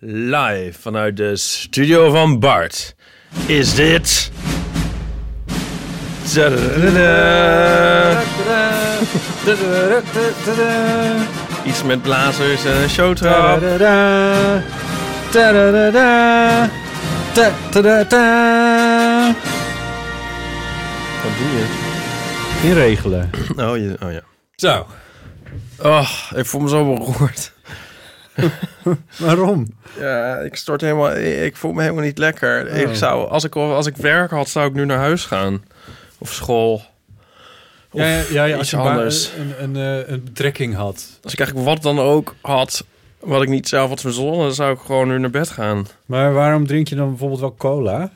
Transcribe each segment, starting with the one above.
Live vanuit de studio van Bart is dit. Iets met blazers en een showtrap. Wat doe je? Inregelen. Oh, je, oh ja. Zo. Oh, ik voel me zo beroerd. Waarom? Ja, ik stort helemaal. Ik voel me helemaal niet lekker. Ik Oh. zou, als ik als ik werk had, zou ik nu naar huis gaan of school. Of Ja, ja, ja, als je anders. Een, een, eh, een betrekking had. Als ik eigenlijk wat dan ook had, wat ik niet zelf had verzonnen, dan zou ik gewoon nu naar bed gaan. Maar waarom drink je dan bijvoorbeeld wel cola?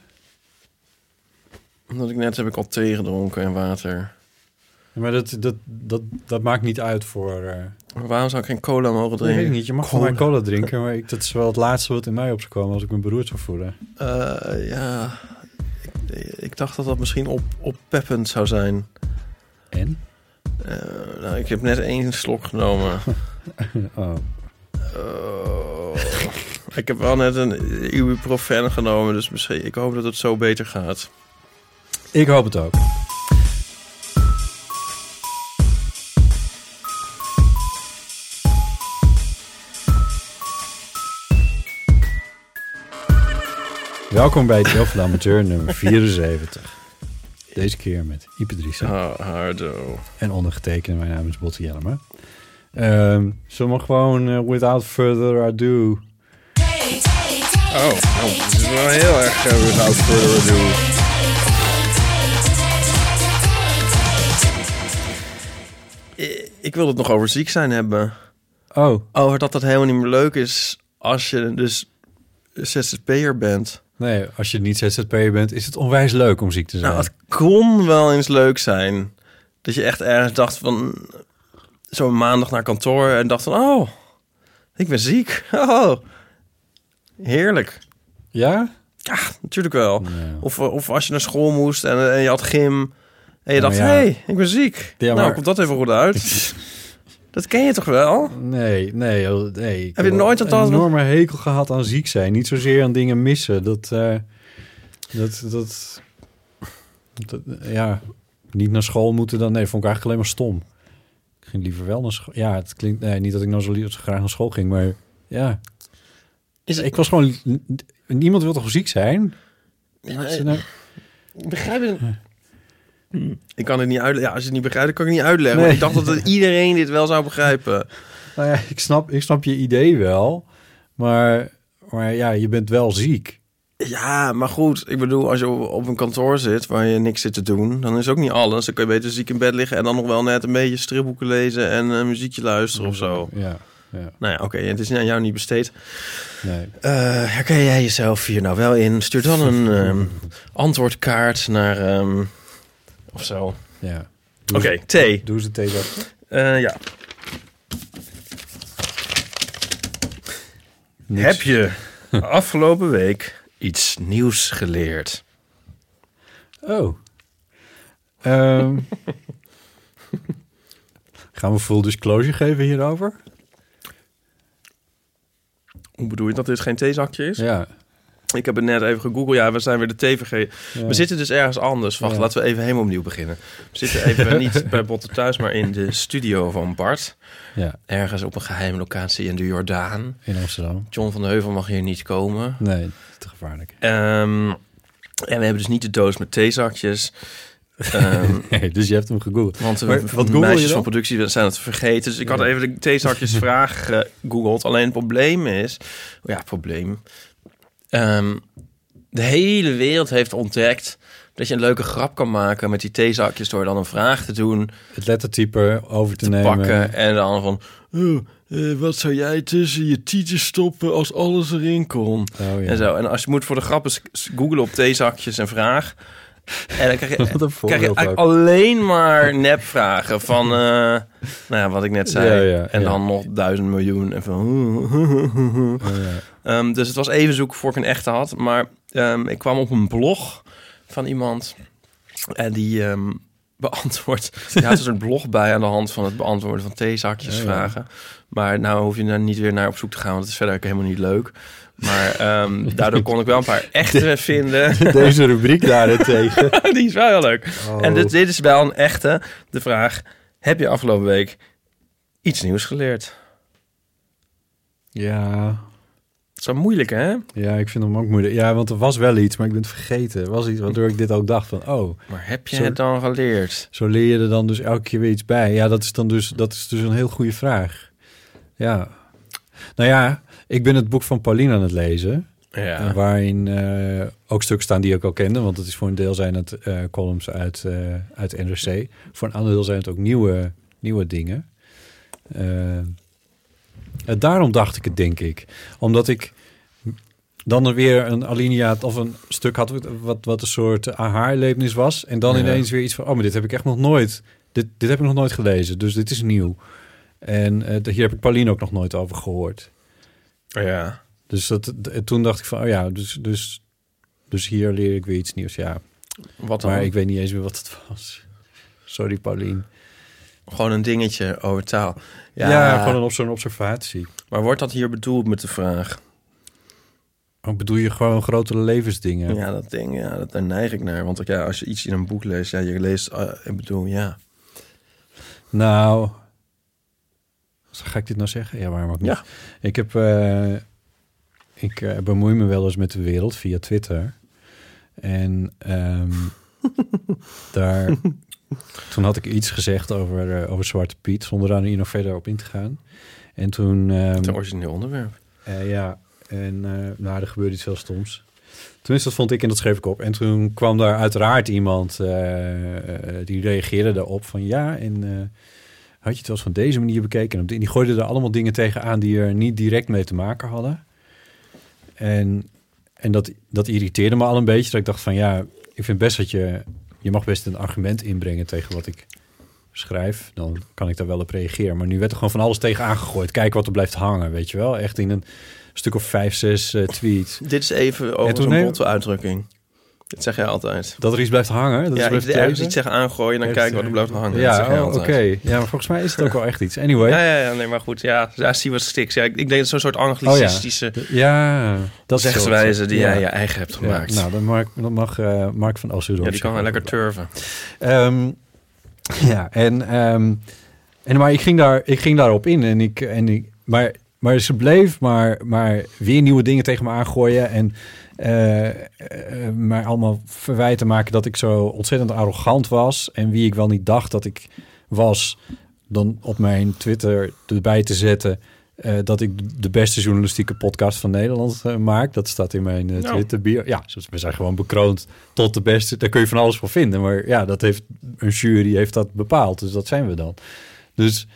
Omdat ik net heb ik al thee gedronken en water. Maar dat, dat, dat, dat maakt niet uit voor... Maar waarom zou ik geen cola mogen nee, drinken? weet ik niet. Je mag mij cola drinken, maar ik, dat is wel het laatste wat in mij op zou komen als ik me beroerd zou voelen. Eh, ja, ik, ik dacht dat dat misschien op, oppeppend zou zijn. En? Eh, nou, ik heb net één slok genomen. Oh. Oh. ik heb wel net een ibuprofen genomen, dus misschien, ik hoop dat het zo beter gaat. Ik hoop het ook. Welkom bij het Deel van de Amateur nummer 74. Deze keer met Ipe Driessen Ha- Hardo. en ondergetekende. Mijn naam is Botte Jellema. Ehm zullen we gewoon eh, without further ado... Oh, nou, dit is wel heel erg uh, without further ado. Ik wil het nog over ziek zijn hebben. Oh, Over dat dat helemaal niet meer leuk is als je dus ZZP'er bent. Nee, als je niet ZZP'er bent, is het onwijs leuk om ziek te zijn. Nou, het kon wel eens leuk zijn. Dat je echt ergens dacht van... Zo'n maandag naar kantoor en dacht van... Oh, ik ben ziek. Oh, heerlijk. Ja? Ja, natuurlijk wel. Of, of als je naar school moest en, en je had gym... En je Ja, dacht, ja. hey, ik ben ziek. Ja, Nou, komt dat even goed uit. dat ken je toch wel? Nee, nee, oh, nee. Ik Heb je nooit een enorme hekel gehad aan ziek zijn? Niet zozeer aan dingen missen. Dat, eh, dat, dat, dat, ja, niet naar school moeten dan. Nee, vond ik eigenlijk alleen maar stom. Ik ging liever wel naar school. Ja, het klinkt, nee, niet dat ik nou zo, lief, zo graag naar school ging, maar ja. Is Ik was gewoon, niemand wil toch ziek zijn? Ja, nou- begrijp het. Ik kan het niet uitleggen. Ja, als je het niet begrijpt, dan kan ik het niet uitleggen. Nee. Maar ik dacht dat iedereen dit wel zou begrijpen. Nou ja, ik snap, ik snap je idee wel, maar, maar ja, je bent wel ziek. Ja, maar goed. Ik bedoel, als je op een kantoor zit waar je niks zit te doen, dan is ook niet alles. Dan kun je beter ziek in bed liggen en dan nog wel net een beetje stripboeken lezen en een muziekje luisteren of zo. Ja, ja, Nou ja, oké, het is aan jou niet besteed. nee. Eh, herken jij jezelf hier nou wel in? Stuur dan een ehm, antwoordkaart naar... ehm, of zo. Ja. Oké, thee. Doe ze thee dat. Eh, ja. Niks. Heb je afgelopen week iets nieuws geleerd? Oh. Ehm, gaan we full disclosure geven hierover? Hoe bedoel je dat dit geen theezakje is? Ja. Ik heb het net even gegoogeld. Ja, we zijn weer de ja. We zitten dus ergens anders. Wacht, Ja. laten we even helemaal opnieuw beginnen. We zitten even niet bij Botte thuis, maar in de studio van Bart. Ja, Ergens op een geheime locatie in de Jordaan. in Amsterdam. John van de Heuvel mag hier niet komen. Nee, te gevaarlijk. Ehm, en we hebben dus niet de doos met theezakjes. Ehm, Nee, dus je hebt hem gegoogeld. want Maar wat meisjes van productie zijn het vergeten. Dus ik had even de theezakjes vraag gegoogeld. Alleen het probleem is... Ja, probleem. Ehm, de hele wereld heeft ontdekt... dat je een leuke grap kan maken met die theezakjes... door dan een vraag te doen, Het lettertype over te, te nemen. pakken... en dan van... Oh, eh, wat zou jij tussen je tietjes stoppen als alles erin kon? Oh, ja. En zo. En als je moet voor de grap eens googlen op theezakjes en vraag... En dan krijg je, krijg je alleen maar nepvragen van, eh, nou ja, wat ik net zei. Ja, ja, en dan nog duizend miljoen. En van, Oh, ja. Ehm, dus het was even zoeken voor ik een echte had. Maar ehm, ik kwam op een blog van iemand en die ehm beantwoordt. Die had dus een blog bij aan de hand van het beantwoorden van theezakjesvragen. Maar nou hoef je daar niet weer naar op zoek te gaan, want het is verder ook helemaal niet leuk. Maar daardoor kon ik wel een paar echte vinden. Deze rubriek daarentegen. Die is wel heel leuk. Oh. En dit, dit is wel een echte. De vraag, heb je afgelopen week iets nieuws geleerd? Ja, Het is wel moeilijk, hè? ja, ik vind hem ook moeilijk. Ja, want er was wel iets, maar ik ben het vergeten. Er was iets waardoor ik dit ook dacht van, oh, Maar heb je Zo- het dan geleerd? zo leer je er dan dus elke keer weer iets bij. Ja, dat is dan dus, dat is dus een heel goede vraag. Ja. Nou ja, ik ben het boek van Pauline aan het lezen. Ja. Waarin eh, ook stukken staan die ik al kende. Want het is voor een deel zijn het eh, columns uit, eh, uit NRC. Voor een ander deel zijn het ook nieuwe, nieuwe dingen. Eh, daarom dacht ik het, denk ik. Omdat ik dan er weer een alinea of een stuk had... wat, wat een soort aha-erlevenis was. En dan Ja. ineens weer iets van... oh, maar dit heb ik echt nog nooit... Dit, dit heb ik nog nooit gelezen, dus dit is nieuw. En eh, hier heb ik Pauline ook nog nooit over gehoord. ja. Dus dat, d- toen dacht ik van, oh ja, dus, dus, dus hier leer ik weer iets nieuws. Ja, Wat dan? maar ik weet niet eens meer wat het was. Sorry, Paulien. Gewoon een dingetje over taal. Ja, Ja, gewoon een, op zo'n observatie. maar wordt dat hier bedoeld met de vraag? Oh, bedoel je gewoon grotere levensdingen? Ja, dat ding, ja, dat, daar neig ik naar. Want ja, als je iets in een boek leest, ja, je leest, eh, ik bedoel, ja. Nou, ga ik dit nou zeggen? Ja, waarom ook niet? Ja. Ik heb, eh, ik eh, bemoei me wel eens met de wereld via Twitter. En ehm, daar, toen had ik iets gezegd over, eh, over Zwarte Piet, zonder daar hier nog verder op in te gaan. En toen... ehm, Het origineel onderwerp. Eh, ja, en eh nou, er gebeurde iets heel stoms. Tenminste, dat vond ik en dat schreef ik op. En toen kwam daar uiteraard iemand die reageerde daarop van ja, en had je het wel eens van deze manier bekeken? En die gooide er allemaal dingen tegenaan die er niet direct mee te maken hadden. En, en dat, dat irriteerde me al een beetje. Dat ik dacht van ja, ik vind best dat je, je mag best een argument inbrengen tegen wat ik schrijf. Dan kan ik daar wel op reageren. Maar nu werd er gewoon van alles tegen aangegooid. Kijk wat er blijft hangen, weet je wel. Echt in een stuk of vijf, zes eh, tweets. Dit is even En over zo'n botte uitdrukking. Dat zeg jij altijd. Dat er iets blijft hangen. Dat ja, is blijft kleven. iets zeggen aangooien en dan Ja, kijken dat- wat er blijft hangen. dat Ja, oh, oké. Ja, maar volgens mij is het ook wel echt iets. Anyway. Ja, ja, ja, nee, maar goed. Ja, ja zie wat stiks. Ja, ik, ik denk dat zo'n soort anglicistische Ja, dat is rechtswijze zo- die ja. jij je eigen hebt Ja, gemaakt. nou, dan mag, dan mag eh, Mark van Osudorp ja, die kan wel lekker turven. Ehm, ja, en, ehm, en maar ik ging, daar, ik ging daarop in. En ik, en ik, maar, maar ze bleef maar, maar weer nieuwe dingen tegen me aangooien. En eh, eh, mij allemaal verwijten maken dat ik zo ontzettend arrogant was. En wie ik wel niet dacht dat ik was, dan op mijn Twitter erbij te zetten. eh, dat ik de beste journalistieke podcast van Nederland maak. Dat staat in mijn Nou. Twitter bio. Ja, we zijn gewoon bekroond tot de beste. Daar kun je van alles van vinden. Maar ja, dat heeft een jury heeft dat bepaald. Dus dat zijn we dan. Dus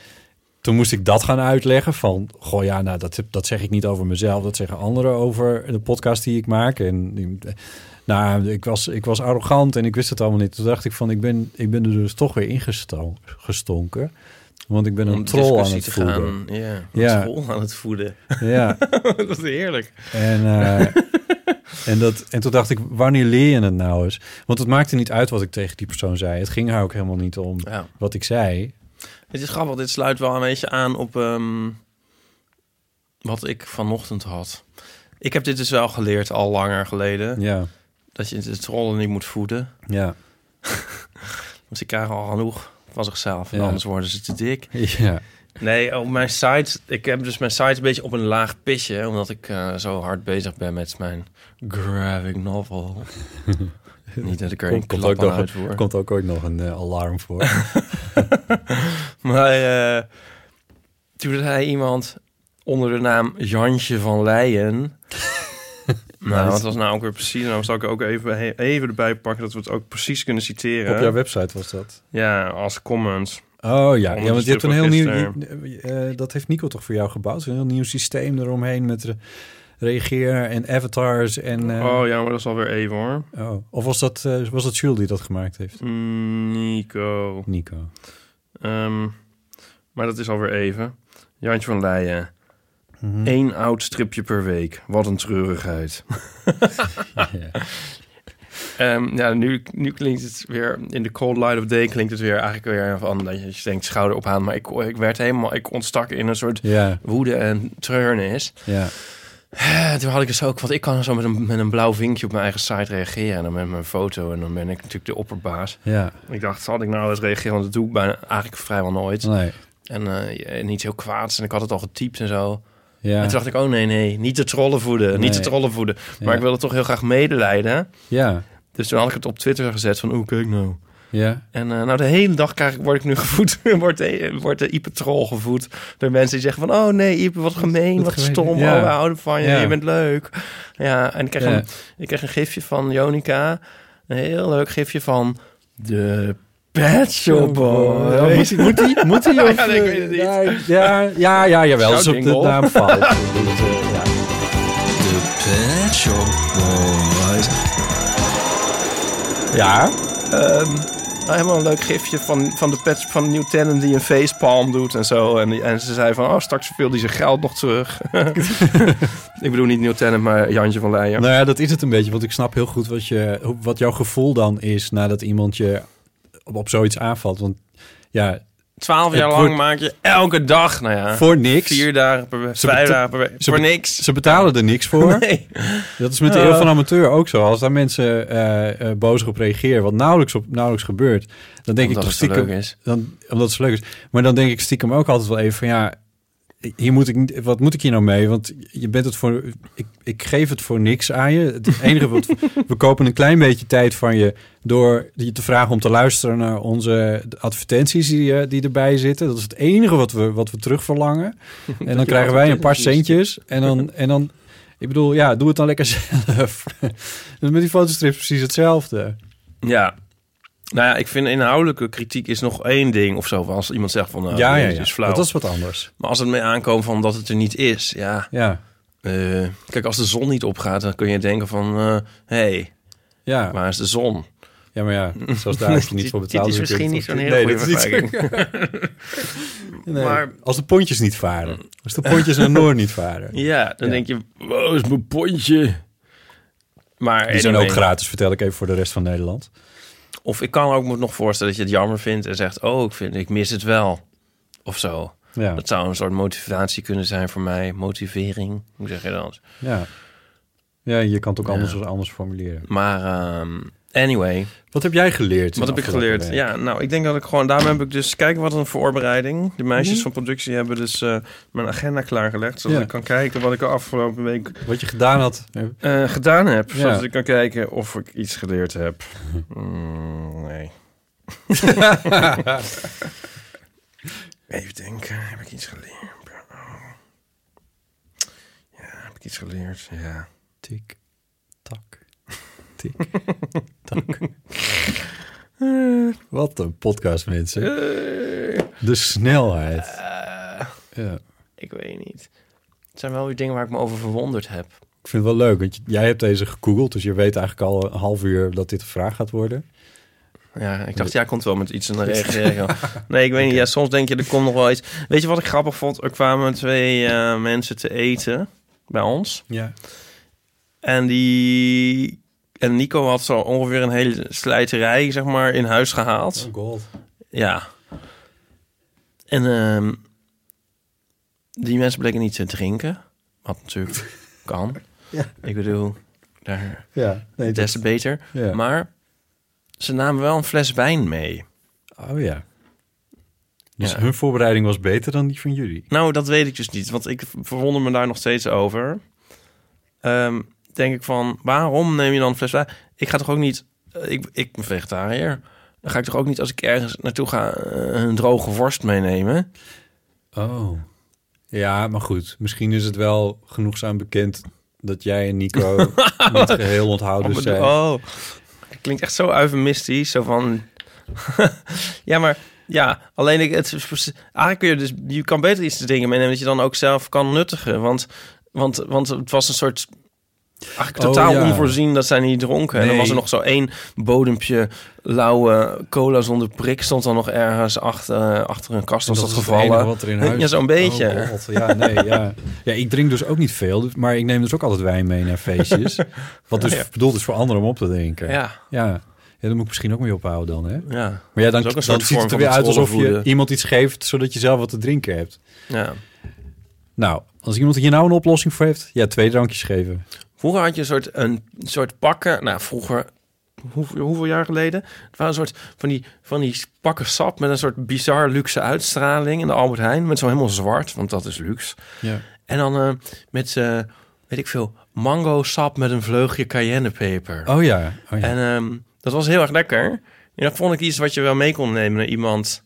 toen moest ik dat gaan uitleggen van... Goh, ja, nou, dat, dat zeg ik niet over mezelf. Dat zeggen anderen over de podcast die ik maak. En nou, ik was, ik was arrogant en ik wist het allemaal niet. Toen dacht ik van, ik ben, ik ben er dus toch weer ingestonken. Want ik ben een Om troll aan het voeden. gaan. Ja, troll aan het voeden. Ja, dat is heerlijk. En, eh, en, dat, en toen dacht ik, wanneer leer je het nou eens? Want het maakte niet uit wat ik tegen die persoon zei. Het ging haar ook helemaal niet om Ja. wat ik zei. Het is grappig, dit sluit wel een beetje aan op ehm, wat ik vanochtend had. Ik heb dit dus wel geleerd al langer geleden. Ja, Dat je de trollen niet moet voeden. ja, Want die krijgen al genoeg van zichzelf. En Ja. anders worden ze te dik. ja. Nee, op mijn site... Ik heb dus mijn site een beetje op een laag pisje... omdat ik eh, zo hard bezig ben met mijn graphic novel. Niet dat ik er een Komt, ook nog, uitvoer. komt ook ooit nog een eh, alarm voor. Maar eh, toen zei iemand onder de naam Jantje van Leijen... nou, wat was nou ook weer precies? Nou zal ik ook even, even erbij pakken... dat we het ook precies kunnen citeren. Op jouw website was dat. Ja, als comments. Oh ja, ja want je hebt de een heel nieuw... eh, dat heeft Nico toch voor jou gebouwd? Een heel nieuw systeem eromheen met re- reageren en avatars en... eh, oh ja, maar dat is alweer even hoor. oh. Of was dat, eh, was dat Jules die dat gemaakt heeft? Mm, Nico. Nico. Ehm, maar dat is alweer even. Jantje van Leijen. Mhm. Eén oud stripje per week. Wat een treurigheid. Ja. Ehm, ja, nu, nu klinkt het weer... In de cold light of day klinkt het weer eigenlijk weer van... Dat je denkt schouder op aan. Maar ik, ik werd helemaal... Ik ontstak in een soort Ja, woede en treurnis. ja. Eh, Toen had ik dus ook... Want ik kan zo met een, met een blauw vinkje op mijn eigen site reageren. En dan met mijn foto. En dan ben ik natuurlijk de opperbaas. Ja, Ik dacht, zal ik nou eens reageren? Want dat doe ik bijna, eigenlijk vrijwel nooit. nee. En eh, niet heel kwaads. En ik had het al getypt en zo. Ja, En toen dacht ik, oh nee, nee, niet de trollen voeden. Nee. Niet de trollen voeden. Maar Ja. ik wilde toch heel graag medelijden. ja, Dus toen had ik het op Twitter gezet van, oeh, kijk nou. Ja. En eh, nou, de hele dag krijg ik, word ik nu gevoed. wordt de, wordt de Ipe troll gevoed. Door mensen die zeggen van... Oh nee, Ipe, wat gemeen, Wat wat, gemeen. stom. Ja. Oh, we houden van je. Ja. Je bent leuk. Ja, en ik kreeg, Ja. een, ik kreeg een gifje van Jonica. Een heel leuk gifje van... De Pet Shop Boy. Moet hij? Moet hij? Moet hij? Ja, nee, ik weet het niet. Ja, ja, ja, ja jawel. Als op de naam valt. Eh. De Pet Shop Boys. ja, Ehm, nou, helemaal een leuk gifje van, van de pet van New Tenant die een facepalm doet en zo. En, en ze zei van, oh, straks veel die zijn geld nog terug. ik bedoel niet New Tenant, maar Jantje van Leijen. Nou ja, dat is het een beetje. Want ik snap heel goed wat, je, wat jouw gevoel dan is nadat iemand je op, op zoiets aanvalt. Want ja, Twaalf jaar lang wordt- maak je elke dag, nou ja, voor niks. vier dagen per week, vijf dagen per week, ze voor niks. Ze betalen er niks voor. Nee. Dat is met de Ja. eeuw van amateur ook zo. Als daar mensen eh eh, boos op reageren, wat nauwelijks, op, nauwelijks gebeurt, dan denk Omdat ik toch stiekem... leuk is. Dan, omdat het zo leuk is. Maar dan denk ik stiekem ook altijd wel even van ja, hier moet ik, niet- wat moet ik hier nou mee? Want je bent het voor, ik, ik geef het voor niks aan je. Het enige wat we kopen een klein beetje tijd van je door je te vragen om te luisteren naar onze advertenties die, eh, die erbij zitten. Dat is het enige wat we, wat we terug verlangen. En dan krijgen wij een paar centjes en dan, en dan, ik bedoel, ja, doe het dan lekker zelf. Dus met die fotostrips precies hetzelfde. Ja. Nou ja, ik vind inhoudelijke kritiek is nog één ding of zo. Als iemand zegt van, nou, ja, ja, dit ja. is flauw. Dat is wat anders. Maar als het mee aankomt van dat het er niet is, ja. Ja, eh, kijk, als de zon niet opgaat, dan kun je denken van... hé, hey, ja. waar is de zon? Ja, maar ja, zoals daar je niet voor betaald. dit is misschien niet zo'n hele Nee, goede is. Nee, Maar- Als de pontjes niet varen. Als de pontjes naar Noord niet varen. Ja, dan Ja. denk je, wow, is mijn pontje. Maar Die zijn ook gratis, vertel ik even voor de rest van Nederland. Of ik kan ook me nog voorstellen dat je het jammer vindt en zegt, oh, ik, vind, ik mis het wel. Of zo. Ja, Dat zou een soort motivatie kunnen zijn voor mij. Motivering, hoe zeg je dat? ja. ja je kan het ook Ja. anders, anders formuleren. Maar ehm, anyway, Wat heb jij geleerd? wat heb ik geleerd? week? Ja, nou, ik denk dat ik gewoon... Daarom heb ik dus... Kijk, wat een voorbereiding. De meisjes Mhm. van productie hebben dus eh, mijn agenda klaargelegd. Zodat Ja. ik kan kijken wat ik de afgelopen week Wat je gedaan had. eh, gedaan heb. Ja. Zodat ik kan kijken of ik iets geleerd heb. Mm, nee. Even denken. Heb ik iets geleerd? Ja, heb ik iets geleerd? Ja. Tik, tak. Wat een podcast, mensen. Eh, De snelheid. eh, Ja. ik weet niet. Het zijn wel weer dingen waar ik me over verwonderd heb. Ik vind het wel leuk, want jij hebt deze gegoogeld, dus je weet eigenlijk al een half uur dat dit een vraag gaat worden. Ja, ik dacht, jij komt wel met iets en dan reageer ik. Nee, ik weet niet. Ja, soms denk je, er komt nog wel iets. Weet je wat ik grappig vond? Er kwamen twee eh, mensen te eten bij ons. Ja. En die... En Nico had zo ongeveer een hele slijterij, zeg maar, in huis gehaald. Oh god. Ja. En ehm, die mensen bleken niet te drinken. Wat natuurlijk kan. Ja. Ik bedoel, daar Ja, nee, des te beter. ja. Maar ze namen wel een fles wijn mee. Oh ja. Dus Ja. hun voorbereiding was beter dan die van jullie. Nou, dat weet ik dus niet, want ik verwonder me daar nog steeds over. Ehm, denk ik van, waarom neem je dan een fles wijn? Ik ga toch ook niet, eh, ik, ik ben vegetariër. Dan ga ik toch ook niet als ik ergens naartoe ga eh, een droge worst meenemen. Oh. Ja, maar goed. Misschien is het wel genoegzaam bekend dat jij en Nico niet geheel onthouden Oh, zijn. oh, het klinkt echt zo eufemistisch, zo van... ja, maar ja, alleen ik, het, eigenlijk kun je dus, je kan beter iets te dingen meenemen dat je dan ook zelf kan nuttigen, want, want, want het was een soort eigenlijk Oh, totaal ja. onvoorzien dat zij niet dronken. En dan was er nog zo één bodempje lauwe cola zonder prik stond dan nog ergens achter, achter een kast was dat gevallen. wat er in huis Ja, zo'n beetje. Oh, God. ja, nee, ja. ja, ik drink dus ook niet veel, dus- maar ik neem dus ook altijd wijn mee naar feestjes. Wat dus Ja. bedoeld is voor anderen om op te drinken. Ja, ja. Ja, daar moet ik misschien ook mee ophouden dan, hè? ja, Maar ja, dan, dan ziet het er weer uit alsof je iemand iets geeft... zodat je zelf wat te drinken hebt. ja. Nou, als iemand hier nou een oplossing voor heeft... ja, twee drankjes geven. Vroeger had je een soort, een soort pakken. Nou, vroeger, hoeveel, hoeveel jaar geleden? Het waren een soort van die, van die pakken sap met een soort bizar luxe uitstraling in de Albert Heijn. Met zo helemaal zwart, want dat is luxe. Ja. En dan eh, met, eh, weet ik veel, mango sap met een vleugje cayennepeper. Oh ja, oh, ja. En ehm, dat was heel erg lekker. En dat vond ik iets wat je wel mee kon nemen naar iemand.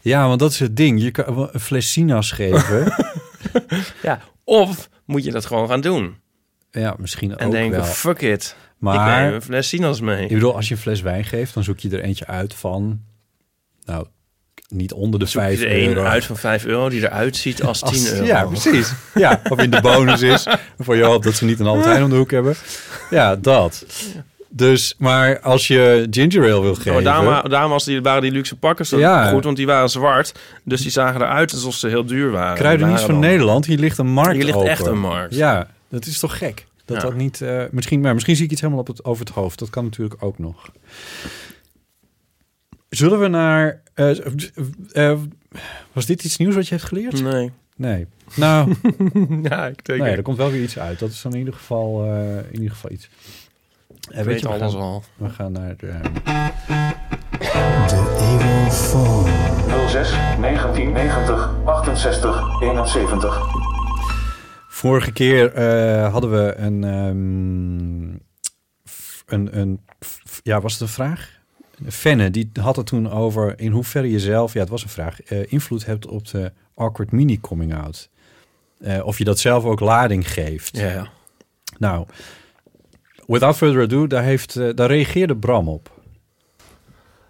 ja, want dat is het ding. Je kan een fles sinaas geven. Ja, of moet je dat gewoon gaan doen. Ja, misschien En ook denken, wel. fuck it. Ik Maar neem een fles sinaas mee. ik bedoel, als je een fles wijn geeft... dan zoek je er eentje uit van... nou, niet onder de Zoek je 5 er één euro. uit van 5 euro die eruit ziet als 10 Als- euro. Ja, precies. Ja, of in de bonus is. Voor je hoopt dat ze niet een Albert Heijn om de hoek hebben. Ja, dat. Dus, maar als je ginger ale wil geven... maar daarom, daarom was die, waren die luxe pakken zo Ja. goed, want die waren zwart. Dus die zagen eruit alsof ze heel duur waren. Kruiden Die niet waren van Nederland. Hier ligt een markt Hier ligt open. echt een markt. Ja, dat is toch gek? Dat Ja. dat niet... eh, misschien, maar misschien zie ik iets helemaal op het, over het hoofd. Dat kan natuurlijk ook nog. Zullen we naar... eh, eh, was dit iets nieuws wat je hebt geleerd? Nee. Nee. Nou, Ja, ik denk nee, er komt wel weer iets uit. Dat is dan in ieder geval, eh, in ieder geval iets. Ik weet we alles gaan, al. we gaan naar de... 06 1990 68 71. Vorige keer eh, hadden we een, ehm, f- een, een, f- ja, was het een vraag? Fenne, die had het toen over in hoeverre je zelf, ja, het was een vraag, eh, invloed hebt op de awkward mini coming out. Eh, of je dat zelf ook lading geeft. Ja, ja. Nou, without further ado, daar, heeft, daar reageerde Bram op.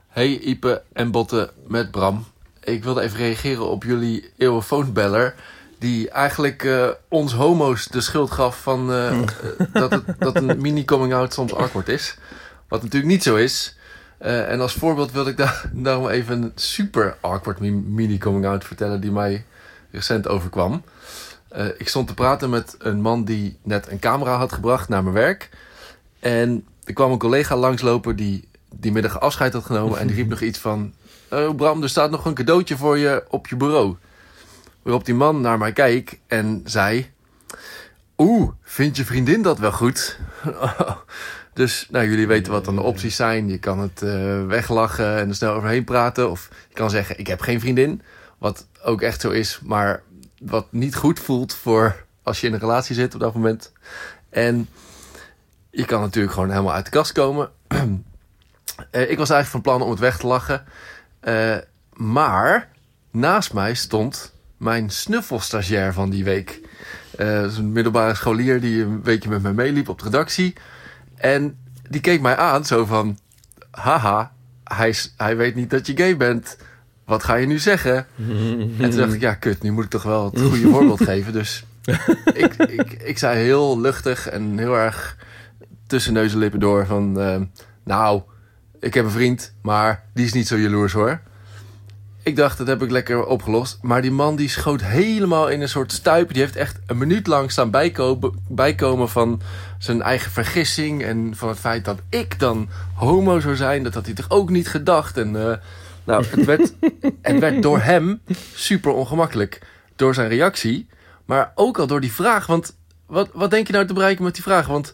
Hey Ipe en Botte met Bram. Ik wilde even reageren op jullie eeuwenfoonbeller. Die eigenlijk eh, ons homo's de schuld gaf van eh, eh, dat, het, dat een mini-coming-out soms awkward is. Wat natuurlijk niet zo is. En als voorbeeld wil ik daar, daarom even een super awkward mi- mini-coming-out vertellen die mij recent overkwam. Ik stond te praten met een man die net een camera had gebracht naar mijn werk. En er kwam een collega langslopen die die middag afscheid had genomen. En die riep nog iets van... Oh Bram, er staat nog een cadeautje voor je op je bureau. Waarop die man naar mij keek en zei... Oeh, vindt je vriendin dat wel goed? dus nou, jullie weten wat dan de opties zijn. Je kan het eh, weglachen en er snel overheen praten. Of je kan zeggen, ik heb geen vriendin. Wat ook echt zo is, maar wat niet goed voelt voor als je in een relatie zit op dat moment. En je kan natuurlijk gewoon helemaal uit de kast komen. Eh, ik was eigenlijk van plan om het weg te lachen. Eh, maar naast mij stond mijn snuffelstagiair van die week. Is een middelbare scholier die een weekje met mij meeliep op de redactie. En die keek mij aan zo van... Haha, hij, hij weet niet dat je gay bent. Wat ga je nu zeggen? en toen dacht ik, ja kut, nu moet ik toch wel het goede voorbeeld geven. Dus ik, ik, ik zei heel luchtig en heel erg tussen neus en lippen door van... eh, nou, ik heb een vriend, maar die is niet zo jaloers hoor. Ik dacht, dat heb ik lekker opgelost. Maar die man die schoot helemaal in een soort stuip. Die heeft echt een minuut lang staan bijko- bijkomen van zijn eigen vergissing. En van het feit dat ik dan homo zou zijn. Dat had hij toch ook niet gedacht. En eh, nou, het werd, het werd door hem super ongemakkelijk. Door zijn reactie. Maar ook al door die vraag. Want wat, wat denk je nou te bereiken met die vraag? Want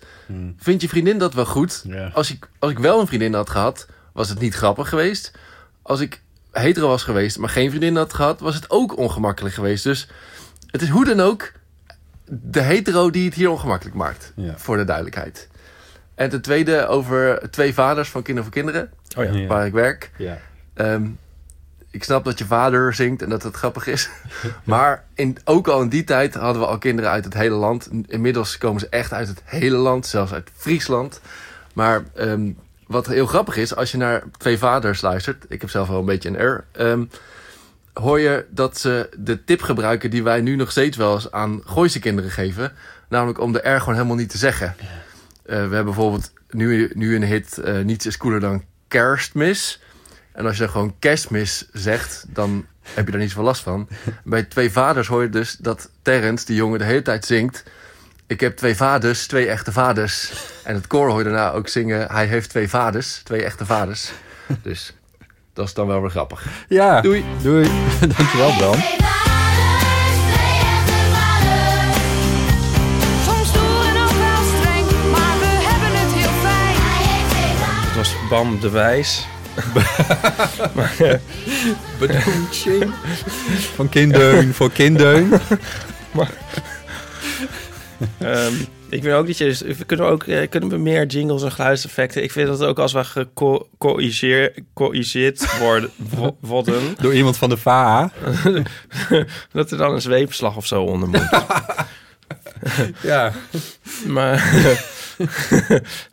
vind je vriendin dat wel goed? Ja. Als ik, als ik wel een vriendin had gehad, was het niet grappig geweest. Als ik hetero was geweest, maar geen vriendin had gehad, was het ook ongemakkelijk geweest. Dus het is hoe dan ook de hetero die het hier ongemakkelijk maakt. Ja. Voor de duidelijkheid. En ten tweede over twee vaders van Kinderen voor Kinderen, Oh ja. Ja. waar ik werk. Ja. Ehm, ik snap dat je vader zingt en dat het grappig is. maar in, ook al in die tijd hadden we al kinderen uit het hele land. Inmiddels komen ze echt uit het hele land, zelfs uit Friesland. Maar ehm, wat heel grappig is, als je naar twee vaders luistert... ik heb zelf wel een beetje een R... ehm, hoor je dat ze de tip gebruiken die wij nu nog steeds wel eens aan Gooise kinderen geven. Namelijk om de R gewoon helemaal niet te zeggen. Eh, we hebben bijvoorbeeld nu, nu een hit eh, Niets is cooler dan kerstmis. En als je dan gewoon kerstmis zegt, dan heb je daar niet zoveel last van. Bij twee vaders hoor je dus dat Terrence, die jongen, de hele tijd zingt... Ik heb twee vaders, twee echte vaders. En het koor hoor je daarna ook zingen... Hij heeft twee vaders, twee echte vaders. Dus dat is dan wel weer grappig. Ja. Doei. Doei. Dankjewel, Bram. Soms stoer en ook wel streng, maar we hebben het heel fijn. Het was Bam de Wijs. maar, Bedoeltje. Van kindeun voor kindeun. Ehm, ik vind ook dat je... dus- We kunnen, ook, eh, kunnen we meer jingles en geluidseffecten... Ik vind dat ook als we gecorrigeerd worden, wo- worden... Door iemand van de VA. dat er dan een zweepslag of zo onder moet. Ja. Maar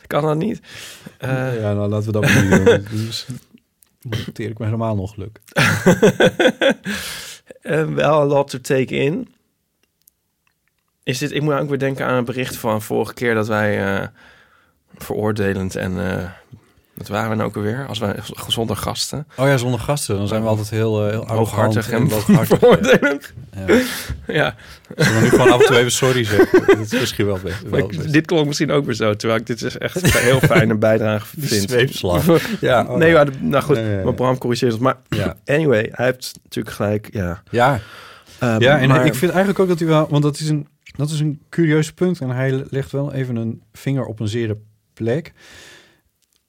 kan dat niet? Eh, ja, nou laten we dat maar niet doen. Dus ik me helemaal nog geluk. eh, wel een lot to take in. Is dit, ik moet ook weer denken aan een bericht van vorige keer dat wij eh, veroordelend en uh, wat waren we nou ook alweer? Als wij gezonde gasten. Oh ja, zonder gasten. Dan zijn we altijd heel, uh, heel hooghartig en, en hooghartig. veroordelend. Ja. ja. Zullen we nu gewoon af en toe even sorry zeggen? Dat is misschien wel, best, wel ik, Dit klonk misschien ook weer zo, terwijl ik dit is echt een heel fijne bijdrage vind. Zweepslag. ja, oh, nee, maar, nou goed, nee, nee, maar Bram corrigeert het. Maar ja. anyway, hij heeft natuurlijk gelijk, ja. Ja, um, ja en maar... ik vind eigenlijk ook dat hij wel... Want dat is een, dat is een curieus punt. En hij legt wel even een vinger op een zere plek.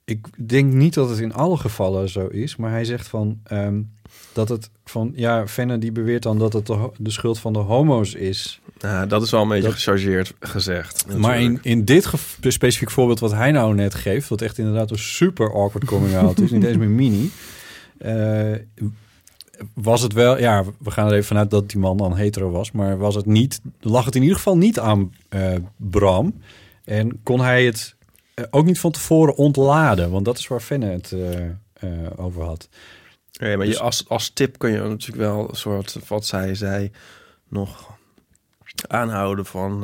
Ik denk niet dat het in alle gevallen zo is. Maar hij zegt van... Um, dat het van... Ja, Fenne die beweert dan dat het de, de schuld van de homo's is. Ja, dat is wel een beetje dat, gechargeerd gezegd. Natuurlijk. Maar in, in dit specifiek voorbeeld wat hij nou net geeft... wat echt inderdaad een super awkward coming out is... niet eens meer mini... Uh, was het wel, ja, we gaan er even vanuit dat die man dan hetero was, maar was het niet, lag het in ieder geval niet aan uh, Bram. En kon hij het uh, ook niet van tevoren ontladen, want dat is waar Fenne het uh, over had. Ja, maar dus, je, als, als tip kun je natuurlijk wel een soort, wat zij zei, nog aanhouden van...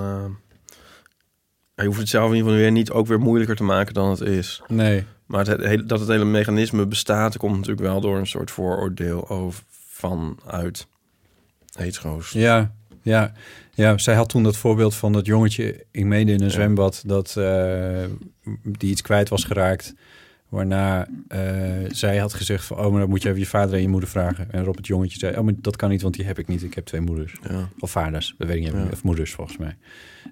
je hoeft het zelf in ieder geval weer niet ook weer moeilijker te maken dan het is. Nee. Maar het, dat het hele mechanisme bestaat, komt natuurlijk wel door een soort vooroordeel over vanuit hetero's. Ja, ja, ja. Zij had toen dat voorbeeld van dat jongetje, ik meende in een ja. zwembad, dat uh, die iets kwijt was geraakt. Waarna uh, zij had gezegd van, oh, maar dan moet je even je vader en je moeder vragen. En erop het jongetje zei, oh, maar dat kan niet, want die heb ik niet. Ik heb twee moeders. Ja. Of vaders, dat weet ik niet. Ja. Of moeders, volgens mij.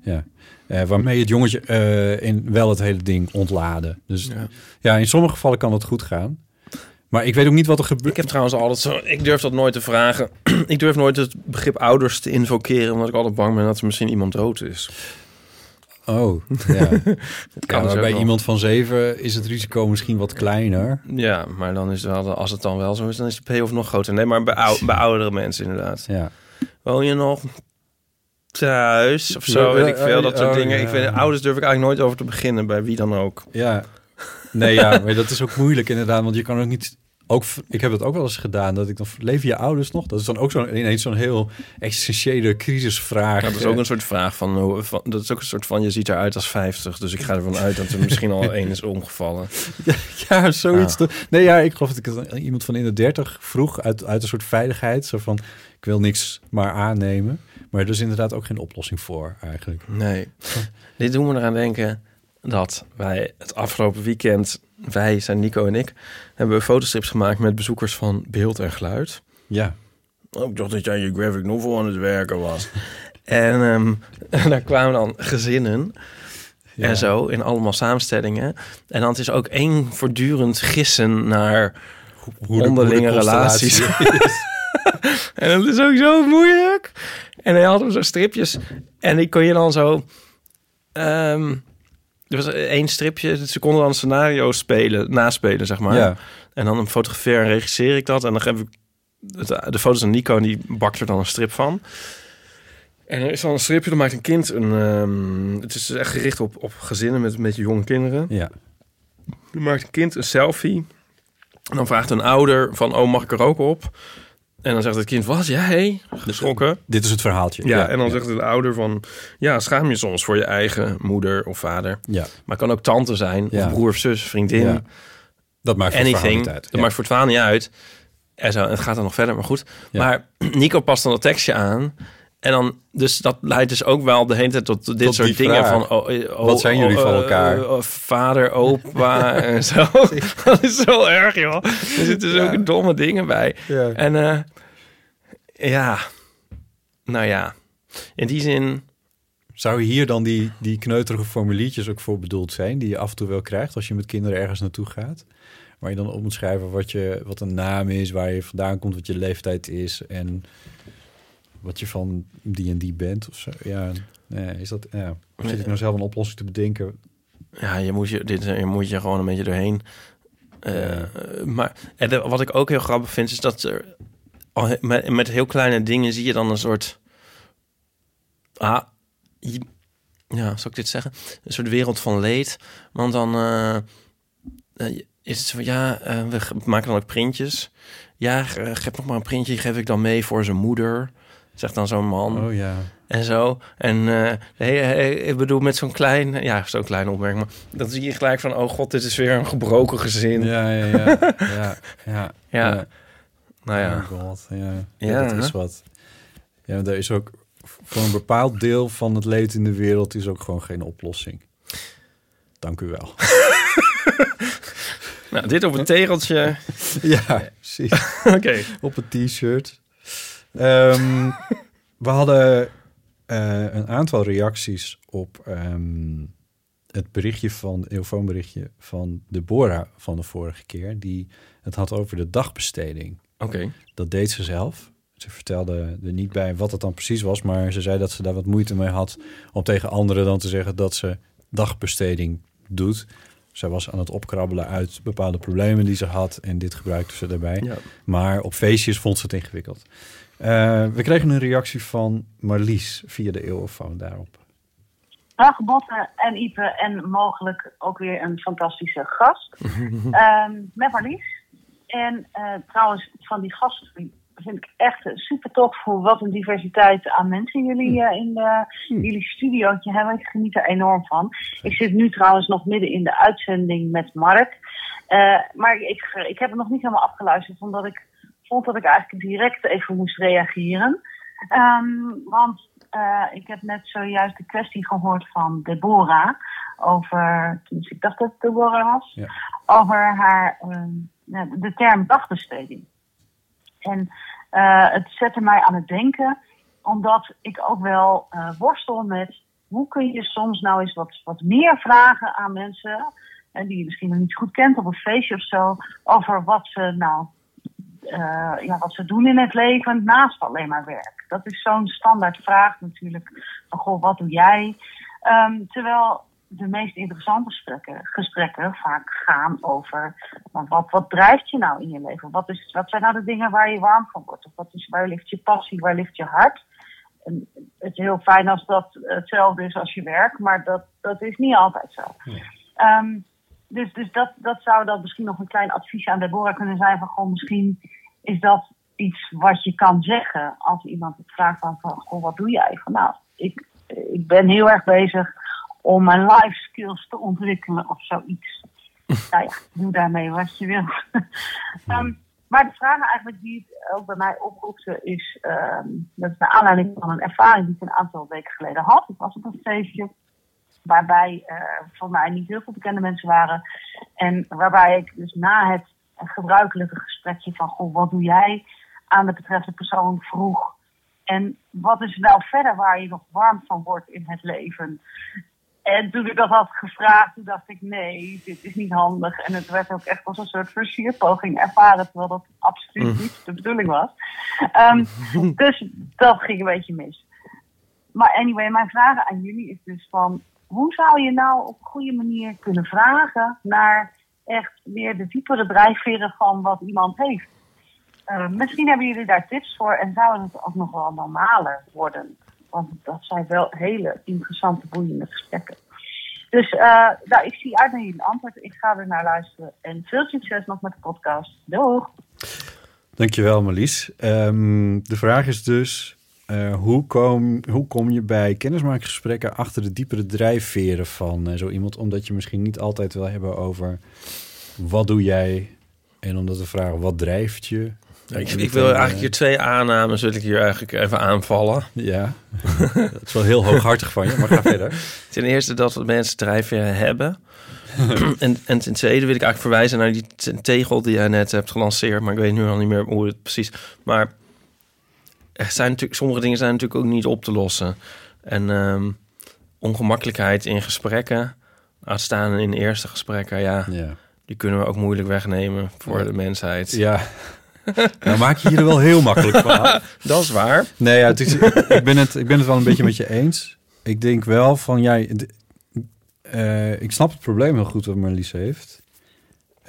Ja. Uh, waarmee het jongetje uh, in wel het hele ding ontladen. Dus ja. ja. in sommige gevallen kan het goed gaan. Maar ik weet ook niet wat er gebeurt. Ik heb trouwens altijd zo... Ik durf dat nooit te vragen. ik durf nooit het begrip ouders te invokeren... omdat ik altijd bang ben dat er misschien iemand dood is. Oh, ja. kan ja, dus bij wel. iemand van zeven is het risico misschien wat kleiner. Ja, maar dan is het wel... Als het dan wel zo is, dan is de payoff nog groter. Nee, maar bij, ou bij oudere mensen inderdaad. Ja. Woon je nog thuis of zo, weet ik veel, dat soort oh, dingen. Ik vind, ouders durf ik eigenlijk nooit over te beginnen, bij wie dan ook. Ja, nee, ja, maar dat is ook moeilijk inderdaad, want je kan ook niet... Ook, ik heb het ook wel eens gedaan, dat ik dan... Leven je ouders nog? Dat is dan ook zo'n ineens zo'n heel existentiële crisisvraag. Ja, dat is ook een soort vraag van, van... Dat is ook een soort van, je ziet eruit als 50, dus ik ga ervan uit dat er misschien al één is omgevallen. Ja, ja zoiets. Ah. Nee, ja, ik geloof dat ik iemand van in de 30 vroeg, uit, uit een soort veiligheid, zo van, ik wil niks maar aannemen. Maar er is inderdaad ook geen oplossing voor, eigenlijk. Nee. Dit doen we eraan denken dat wij het afgelopen weekend, wij zijn Nico en ik, hebben we fotostrips gemaakt met bezoekers van beeld en geluid. Ja. Oh, ik dacht dat jij je graphic novel aan het werken was. en, um, en daar kwamen dan gezinnen ja. en zo in allemaal samenstellingen. En dan is ook één voortdurend gissen naar hoe de- onderlinge relaties. en dat is ook zo moeilijk. En hij had hem zo stripjes. En die kon je dan zo... ehm, er was één stripje, ze konden dan een scenario spelen, naspelen, zeg maar. Ja. En dan fotografeer en regisseer ik dat. En dan geef ik het- de foto's aan Nico en die bakt er dan een strip van. En er is dan een stripje, dan maakt een kind een... ehm, het is echt gericht op, op gezinnen met, met jonge kinderen. Ja. Dan maakt een kind een selfie. En dan vraagt een ouder van, oh, mag ik er ook op? En dan zegt het kind, wat, jij? Geschrokken. Dit is het verhaaltje. Ja, en dan zegt de ouder van... Ja, schaam je soms voor je eigen moeder of vader. Ja. Maar kan ook tante zijn, of broer of zus, vriendin. Ja. Dat maakt voor het niet uit. Dat maakt voor het verhaal niet uit. En, zo, het gaat dan nog verder, maar goed. Maar Nico past dan dat tekstje aan. En dan, dus dat leidt dus ook wel de hele tijd tot dit Tot soort dingen vraag. van... Oh, oh, Wat zijn jullie oh, van elkaar? vader, opa en zo. dat is zo erg, joh. Er zitten zulke domme dingen bij. Ja. En eh, ja, nou ja, in die zin... Zou hier dan die, die kneuterige formuliertjes ook voor bedoeld zijn... die je af en toe wel krijgt als je met kinderen ergens naartoe gaat? Waar je dan op moet schrijven wat, je, wat een naam is, waar je vandaan komt, wat je leeftijd is... en wat je van die en die bent of zo. Ja, nee, is dat... Ja. Of zit ik nou zelf een oplossing te bedenken? Ja, je moet je, dit, je moet je gewoon een beetje doorheen. Eh, Maar en de- wat ik ook heel grappig vind, is dat er met, met heel kleine dingen zie je dan een soort. Ah, je- ja, zou ik dit zeggen? Een soort wereld van leed. Want dan eh, eh, is het zo van ja, we maken dan ook printjes. Ja, ge- geef nog maar een printje, geef ik dan mee voor zijn moeder. Zegt dan zo'n man. Oh ja. En zo. En eh, hey, hey, ik bedoel, met zo'n klein... Ja, zo'n klein opmerking. Maar dan zie je gelijk van... Oh god, dit is weer een gebroken gezin. Ja, ja, ja. ja, ja, Ja. Nou ja. Oh god, ja. dat is wat. Ja, er is ook voor een bepaald deel van het leed in de wereld is ook gewoon geen oplossing. Dank u wel. Nou, dit op een tegeltje. ja, precies. Oké. Op een t-shirt. Ehm, we hadden eh, een aantal reacties op ehm, het berichtje van, eeuwfoonberichtje van Deborah van de vorige keer. Die het had over de dagbesteding. Oké. Dat deed ze zelf. Ze vertelde er niet bij wat het dan precies was, maar ze zei dat ze daar wat moeite mee had om tegen anderen dan te zeggen dat ze dagbesteding doet. Zij was aan het opkrabbelen uit bepaalde problemen die ze had en dit gebruikte ze daarbij. Ja. Maar op feestjes vond ze het ingewikkeld. Eh, we kregen een reactie van Marlies via de eeuwenfoon daarop. Dag Botte en Ipe en mogelijk ook weer een fantastische gast. Ehm, met Marlies. En eh, trouwens, van die gast vind ik echt super tof voor wat een diversiteit aan mensen jullie eh, in de, jullie studiootje hebben. Ik geniet er enorm van. Ik zit nu trouwens nog midden in de uitzending met Mark. Eh, maar ik, ik heb het nog niet helemaal afgeluisterd, omdat ik vond dat ik eigenlijk direct even moest reageren. Ehm, want eh, ik heb net zojuist de kwestie gehoord van Deborah over, ik dacht dat het Deborah was, Ja. over haar, ehm, de term dagbesteding. En eh, het zette mij aan het denken, omdat ik ook wel eh, worstel met hoe kun je soms nou eens wat, wat meer vragen aan mensen, en die je misschien nog niet goed kent op een feestje of zo, over wat ze nou eh, ja, wat ze doen in het leven naast alleen maar werk. Dat is zo'n standaard vraag natuurlijk. Van, goh, wat doe jij? Ehm, terwijl de meest interessante gesprekken, gesprekken vaak gaan over... Want wat, wat drijft je nou in je leven? Wat, is, wat zijn nou de dingen waar je warm van wordt? Of wat is, waar ligt je passie? Waar ligt je hart? En het is heel fijn als dat hetzelfde is als je werk, maar dat, dat is niet altijd zo. Ehm, dus dus dat, dat zou dan misschien nog een klein advies aan Deborah kunnen zijn. Van gewoon misschien is dat iets wat je kan zeggen als iemand het vraagt van, van goh, wat doe jij? Van nou, ik, ik ben heel erg bezig om mijn life skills te ontwikkelen of zoiets. nou ja, doe daarmee wat je wil. Ehm, maar de vraag eigenlijk die het ook bij mij oproepte is, ehm, dat is naar aanleiding van een ervaring die ik een aantal weken geleden had. Ik was op een feestje waarbij eh voor mij niet heel veel bekende mensen waren. En waarbij ik dus na het gebruikelijke gesprekje van, goh, wat doe jij aan de betreffende persoon vroeg. En wat is nou verder waar je nog warm van wordt in het leven? En toen ik dat had gevraagd, toen dacht ik, nee, dit is niet handig. En het werd ook echt als een soort versierpoging ervaren, terwijl dat absoluut Mm. niet de bedoeling was. Ehm, dus dat ging een beetje mis. Maar anyway, mijn vraag aan jullie is dus van... hoe zou je nou op een goede manier kunnen vragen... naar echt weer de diepere drijfveren van wat iemand heeft? Eh, misschien hebben jullie daar tips voor en zou het ook nog wel normaler worden. Want dat zijn wel hele interessante, boeiende gesprekken. Dus eh, nou, ik zie uit naar jullie antwoord. Ik ga er naar luisteren. En veel succes nog met de podcast. Doeg! Dankjewel, Marlies. Ehm, de vraag is dus: eh, hoe, kom, hoe kom je bij kennismakingsgesprekken achter de diepere drijfveren van eh, zo iemand? Omdat je misschien niet altijd wil hebben over wat doe jij en omdat we vragen wat drijft je. Ik, wil eigenlijk eh, hier twee aannames, wil ik hier eigenlijk even aanvallen. Ja, dat is wel heel hooghartig van je, maar ga verder. Ten eerste dat mensen drijfveren hebben. en, en ten tweede wil ik eigenlijk verwijzen naar die te- tegel die jij net hebt gelanceerd. Maar ik weet nu al niet meer hoe het precies... Maar er zijn natuurlijk, sommige dingen zijn natuurlijk ook niet op te lossen. En ehm, ongemakkelijkheid in gesprekken, uitstaan in eerste gesprekken, ja, Ja. die kunnen we ook moeilijk wegnemen voor de mensheid. Ja. Nou maak je je er wel heel makkelijk van. Dat is waar. Nee, ja, het is, ik, ben het, ik ben het wel een beetje met je eens. Ik denk wel van, jij, d- eh, ik snap het probleem heel goed wat Marlies heeft.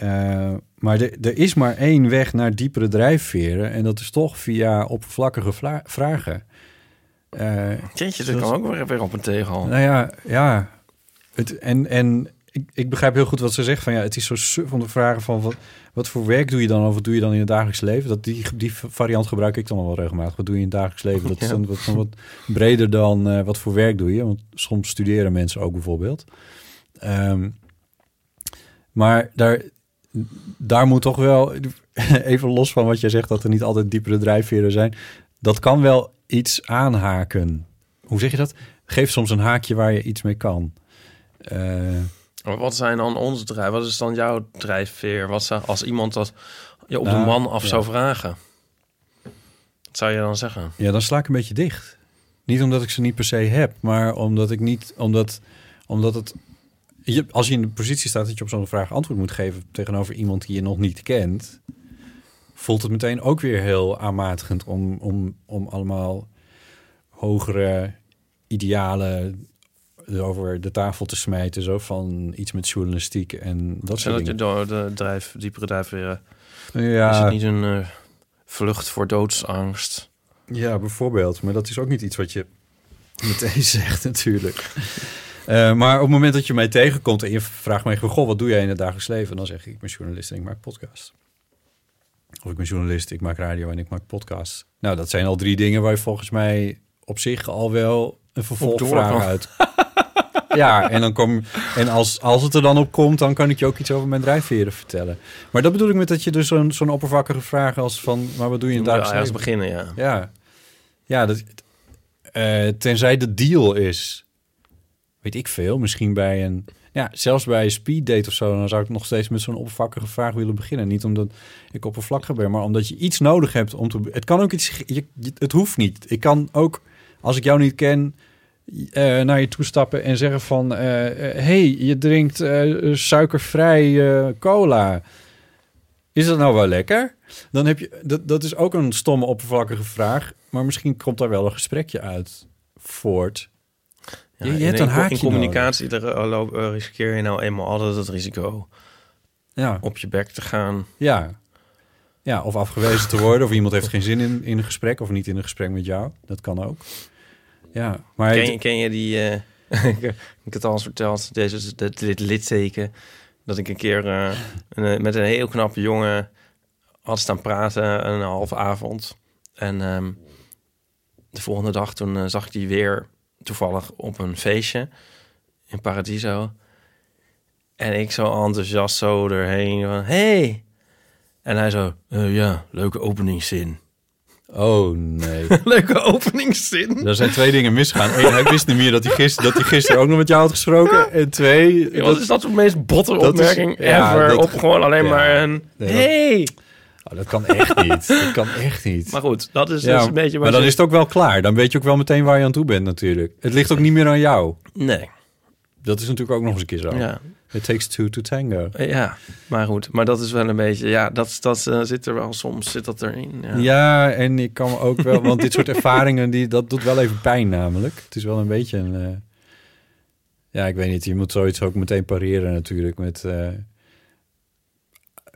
Eh, maar er- is maar één weg naar diepere drijfveren. En dat is toch via oppervlakkige vla- vragen. Jeetje, dat kan ook weer, weer op een tegel. nou ja, ja. Het, en en ik, ik begrijp heel goed wat ze zegt. Van, ja, het is zo suf om te vragen van... Wat, wat voor werk doe je dan? Of wat doe je dan in het dagelijks leven? Dat, die, die variant gebruik ik dan wel regelmatig. Wat doe je in het dagelijks leven? Dat is Ja. dan wat, dan wat breder dan eh, wat voor werk doe je. Want soms studeren mensen ook bijvoorbeeld. Ehm, maar daar, daar moet toch wel... Even los van wat jij zegt... dat er niet altijd diepere drijfveren zijn. Dat kan wel iets aanhaken. Hoe zeg je dat? Geef soms een haakje waar je iets mee kan. Eh, wat zijn dan onze drijf? Wat is dan jouw drijfveer? Wat zou, als iemand dat je op de Nou, man af ja. zou vragen? Wat zou je dan zeggen? ja, dan sla ik een beetje dicht. Niet omdat ik ze niet per se heb, maar omdat ik niet... Omdat, omdat het... Je, als je in de positie staat dat je op zo'n vraag antwoord moet geven... tegenover iemand die je nog niet kent... voelt het meteen ook weer heel aanmatigend... om, om, om allemaal hogere idealen over de tafel te smijten. Zo van iets met journalistiek en dat soort dat je dingen. door de drijf, diepere drijfveren... Ja, Is het niet een eh, vlucht voor doodsangst? Ja, bijvoorbeeld. Maar dat is ook niet iets wat je meteen zegt natuurlijk. Eh, maar op het moment dat je mij tegenkomt en je vraagt mij... Goh, wat doe jij in het dagelijks leven? Dan zeg ik, ik ben journalist en ik maak podcast. Of ik ben journalist, ik maak radio en ik maak podcast. Nou, dat zijn al drie dingen waar je volgens mij op zich al wel een vervolgvraag uit... Ja, en, dan kom, en als, als het er dan op komt, dan kan ik je ook iets over mijn drijfveren vertellen. Maar dat bedoel ik met dat je dus zo'n zo'n oppervlakkige vraag als van... maar wat doe je in het dagelijks leven? beginnen, ja. Ja, ja dat, eh, tenzij de deal is, weet ik veel, misschien bij een, ja, zelfs bij een speeddate of zo, dan zou ik nog steeds met zo'n oppervlakkige vraag willen beginnen. Niet omdat ik oppervlakkig ben, maar omdat je iets nodig hebt om te. Het kan ook iets, je, het hoeft niet. Ik kan ook, als ik jou niet ken, eh, naar je toe stappen en zeggen van, eh, eh, hey, je drinkt eh, suikervrij cola. Is dat nou wel lekker? Dan heb je, dat, dat is ook een stomme, oppervlakkige vraag. Maar misschien komt daar wel een gesprekje uit voort. Ja, je, hebt een in- haakje In communicatie loop- eh, riskeer je nou eenmaal altijd het risico Ja. op je bek te gaan. Ja. ja, of afgewezen te worden. Of iemand heeft geen zin in, in een gesprek. Of niet in een gesprek met jou. Dat kan ook. Ja, maar... Ken je, ken je die... eh, ik heb het al eens verteld, deze, dit, dit litteken... dat ik een keer eh, met een heel knappe jongen had staan praten een halve avond. En ehm, de volgende dag toen zag ik die weer toevallig op een feestje in Paradiso. En ik zo enthousiast zo erheen van... Hey! En hij zo... "Eh, ja, leuke openingszin. Oh, nee. leuke openingszin. Er zijn twee dingen misgaan. Eén, hij wist niet meer dat hij, gisteren, dat hij gisteren ook nog met jou had gesproken. En twee... Ja, wat is dat de meest botte is- opmerking ja, ever? op gewoon alleen ja. maar een... Nee, dat- hey! Oh, dat kan echt niet. Dat kan echt niet. Maar goed, dat is Ja, dus een beetje... maar dan je- is het ook wel klaar. Dan weet je ook wel meteen waar je aan toe bent natuurlijk. Het ligt ook niet meer aan jou. Nee. dat is natuurlijk ook nog eens een keer zo. Ja. It takes two to tango. Ja, maar goed. Maar dat is wel een beetje... Ja, dat, dat eh, zit er wel soms, zit dat erin. Ja. Ja. en ik kan ook wel... Want dit soort ervaringen, die, dat doet wel even pijn namelijk. Het is wel een beetje een... eh, ja, ik weet niet. Je moet zoiets ook meteen pareren natuurlijk met eh,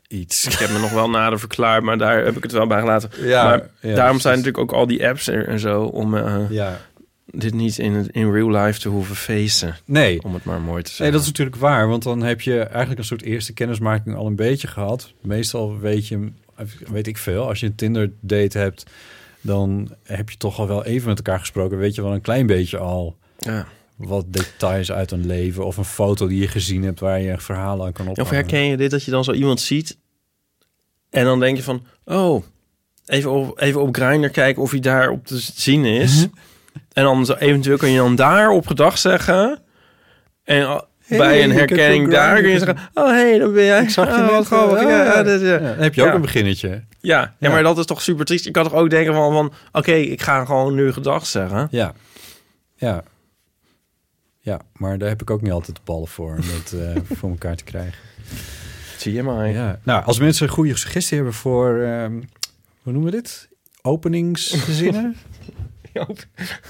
iets. Ik heb me nog wel nader verklaard, maar daar heb ik het wel bij gelaten. Ja, maar ja, daarom zijn natuurlijk ook al die apps er en zo... om eh, Ja. dit niet in, in real life te hoeven facen. Nee. Om het maar mooi te zeggen. Nee, dat is natuurlijk waar. Want dan heb je eigenlijk een soort eerste kennismaking al een beetje gehad. Meestal weet je, weet ik veel, als je een Tinder date hebt, dan heb je toch al wel even met elkaar gesproken. Weet je wel een klein beetje al Ja. Wat details uit een leven of een foto die je gezien hebt waar je een verhaal aan kan Of ophangen. herken je dit dat je dan zo iemand ziet en dan denk je van, oh, even op, even op Grindr kijken of hij daar op te zien is. Mhm. en dan zo, eventueel kun je dan daar op gedag zeggen. En Hey, bij een ik herkenning daar kun je zeggen, oh hey, dan ben jij. Ik zag je oh, net, grappig. eh, ja, dan heb je ook een beginnetje. Ja, ja, maar dat is toch super triest. Je kan toch ook denken van, van oké, ik ga gewoon nu gedag zeggen. Ja. Ja. Ja, maar daar heb ik ook niet altijd de ballen voor om dat eh, voor elkaar te krijgen. Zie je maar. Ja. Nou, als mensen een goede suggestie hebben voor, ehm, hoe noemen we dit? Openingszinnen?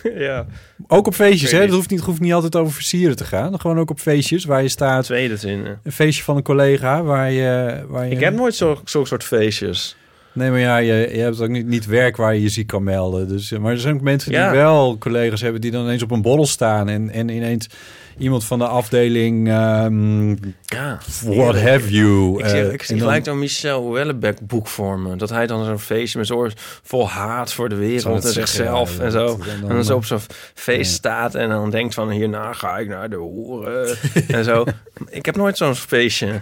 ja. ook op feestjes, hè? Het hoeft niet, hoeft niet altijd over versieren te gaan. Gewoon ook op feestjes waar je staat. Tweede zin. Een feestje van een collega waar je... Waar je Ik heb nooit zo- zo'n soort feestjes. Nee, maar ja, je, je hebt ook niet, niet werk waar je je ziek kan melden. Dus, eh, maar er zijn ook mensen Ja. die wel collega's hebben die dan ineens op een borrel staan en, en ineens iemand van de afdeling ehm, Ja. what have you. Ik, zie, eh, ik zie dan- gelijk dan Michel Wellebeck boek voor me. Dat hij dan zo'n feestje met zo'n vol haat voor de wereld en zichzelf ja, en zo. en En dan- dan, zo op zo'n feest Ja. staat en dan denkt van hierna ga ik naar de hoeren en zo. Ik heb nooit zo'n feestje.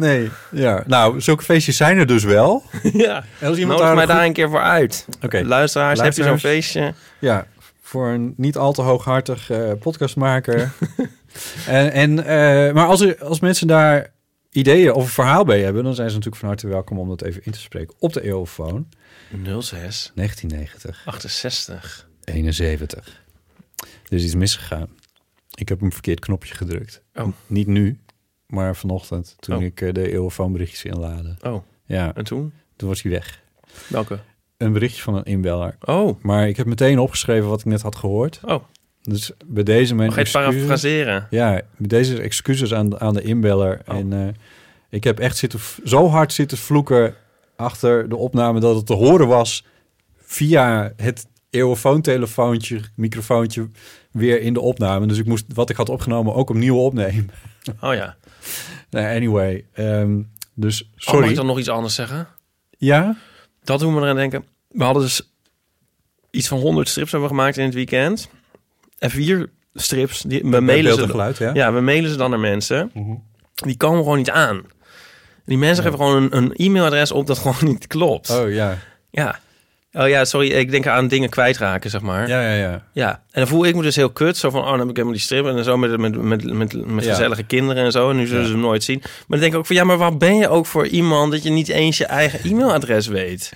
Nee, ja. Nou, zulke feestjes zijn er dus wel. ja, En als iemand daar mij daar een keer voor uit. Oké. Luisteraars, heb je zo'n Luisteraars. feestje? Ja, voor een niet al te hooghartig eh, podcastmaker. en, en, eh, maar als, er, als mensen daar ideeën of een verhaal bij hebben... dan zijn ze natuurlijk van harte welkom om dat even in te spreken op de Eeuwfoon. 06 1990 68. 71. Er is iets misgegaan. Ik heb een verkeerd knopje gedrukt. Oh. Niet nu, maar vanochtend toen Oh. ik eh, de Eeuwfoon berichtjes inlaadde. Oh, Ja, en toen? toen was hij weg. Welke? Een berichtje van een inbeller. Oh, Maar ik heb meteen opgeschreven wat ik net had gehoord. oh. Dus bij deze het excuses. parafraseren? Ja, bij deze excuses aan, aan de inbeller. Oh. En eh, ik heb echt zitten, zo hard zitten vloeken achter de opname dat het te horen was via het eeuwenfoontelefoontje, microfoontje weer in de opname. Dus ik moest wat ik had opgenomen ook opnieuw opnemen. Oh ja. Nou, anyway, ehm, dus Oh, mag sorry. ik dan nog iets anders zeggen? Ja? Dat doen we eraan denken. We hadden dus iets van 100 strips hebben we gemaakt in het weekend. En vier strips, die, we mailen ze, geluid, ja? Mhm. ja, we mailen ze dan naar mensen. Die komen gewoon niet aan. Die mensen geven gewoon een, een e-mailadres op dat gewoon niet klopt. Oh ja. Ja. Oh ja, sorry, ik denk aan dingen kwijtraken, zeg maar. Ja, ja, ja. Ja, en dan voel ik me dus heel kut. Zo van, oh, dan heb ik helemaal die strip. En zo met, met, met, met, met Ja. gezellige kinderen en zo. En nu zullen Ja. ze hem nooit zien. Maar dan denk ik ook van, ja, maar wat ben je ook voor iemand... dat je niet eens je eigen e-mailadres weet?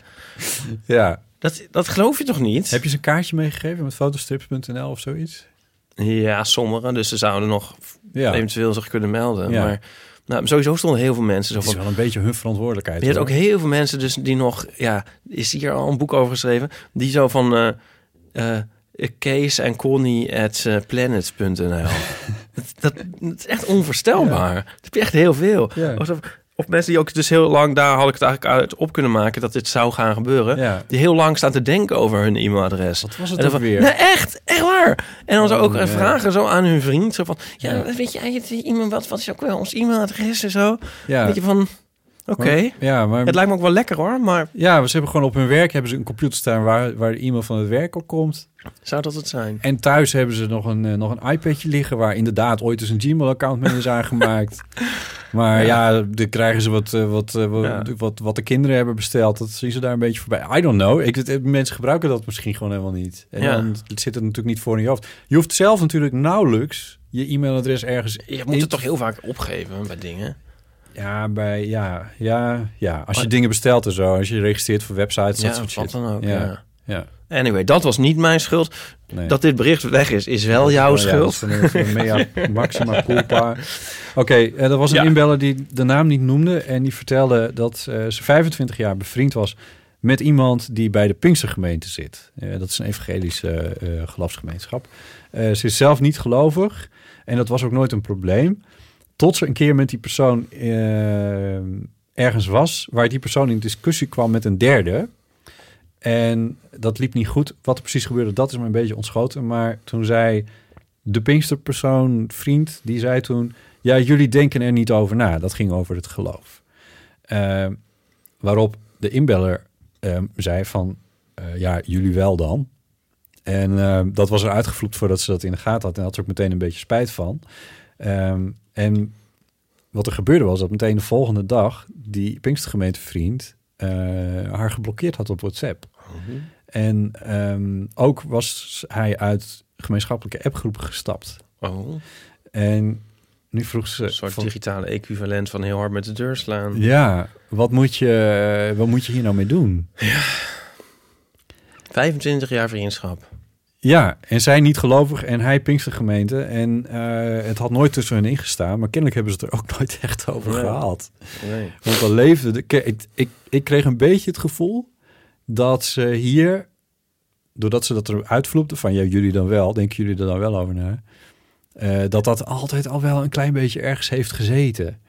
ja. Dat, dat geloof je toch niet? Heb je ze een kaartje meegegeven met fotostrips.nl of zoiets? Ja, sommigen. Dus ze zouden nog Ja. eventueel zich kunnen melden. Ja. Maar nou, sowieso stonden heel veel mensen zo Het is van... wel een beetje hun verantwoordelijkheid. Je hebt ook heel veel mensen dus die nog... Ja, is hier al een boek over geschreven? Die zo van... eh eh, Kees en Connie at eh, planet.nl. dat, dat, is echt onvoorstelbaar. Dat heb je echt heel veel. Ja. Of, of mensen die ook dus heel lang... Daar had ik het eigenlijk uit op kunnen maken... dat dit zou gaan gebeuren. Ja. Die heel lang staan te denken over hun e-mailadres. Wat was het En dan weer? Nee, echt, echt waar. En dan zo Oh, ook vragen zo aan hun vriend. Zo van, ja, Ja. weet je eigenlijk iemand wat, wat is ook wel ons e-mailadres en zo? Ja. Weet je van, oké. Ja, maar Het lijkt me ook wel lekker hoor, maar Ja, ze hebben gewoon op hun werk hebben ze een computer staan waar, waar de e-mail van het werk op komt. zou dat het zijn? En thuis hebben ze nog een, eh, nog een iPadje liggen waar inderdaad ooit eens een Gmail-account mee is aangemaakt. Maar ja, dan krijgen ze wat, eh, wat, eh, wat, Ja. wat, wat de kinderen hebben besteld. Dat zien ze daar een beetje voorbij. I don't know. Ik, mensen gebruiken dat misschien gewoon helemaal niet. En Ja. dan zit het natuurlijk niet voor in je hoofd. Je hoeft zelf natuurlijk nauwelijks je e-mailadres ergens... Je moet in- het toch heel vaak opgeven bij dingen? Ja, bij, ja, ja, ja. Als je dingen bestelt en zo. Als je registreert voor websites, dat Ja, soort wat shit. dan ook, Ja, ja. Anyway, dat was niet mijn schuld. Nee. Dat dit bericht weg is, is wel jouw Oh ja, dat schuld. is mea maxima culpa. Oké, eh, er was een Ja. inbeller die de naam niet noemde... en die vertelde dat eh, ze 25 jaar bevriend was... met iemand die bij de Pinkstergemeente zit. Eh, dat is een evangelische geloofsgemeenschap. Ze is zelf niet gelovig en dat was ook nooit een probleem... tot ze een keer met die persoon ergens was... waar die persoon in discussie kwam met een derde... En dat liep niet goed. Wat er precies gebeurde, dat is me een beetje ontschoten. Maar toen zei de Pinksterpersoon, vriend, die zei toen... Ja, jullie denken er niet over na. Dat ging over het geloof. Eh, waarop de inbeller eh, zei van... eh, ja, jullie wel dan. En eh, dat was er uitgevloept voordat ze dat in de gaten had. En had er ook meteen een beetje spijt van. Ehm, en wat er gebeurde was dat meteen de volgende dag... die Pinkstergemeentevriend haar geblokkeerd had op WhatsApp. En ehm, ook was hij uit gemeenschappelijke appgroepen gestapt. Oh, En nu vroeg ze... een soort van, digitale equivalent van heel hard met de deur slaan. ja, wat moet, je, wat moet je hier nou mee doen? 25 jaar vriendschap. Ja, en zij niet gelovig en hij Pinkstergemeente. En eh, het had nooit tussen hen ingestaan. Maar kennelijk hebben ze het er ook nooit echt over Nee. gehad. Nee. Want dan leefde... De, ik, ik, ik kreeg een beetje het gevoel dat ze hier... Doordat ze dat eruit vloepte van... Ja, jullie dan wel. Denken jullie er dan wel over na? eh, dat dat altijd al wel een klein beetje ergens heeft gezeten.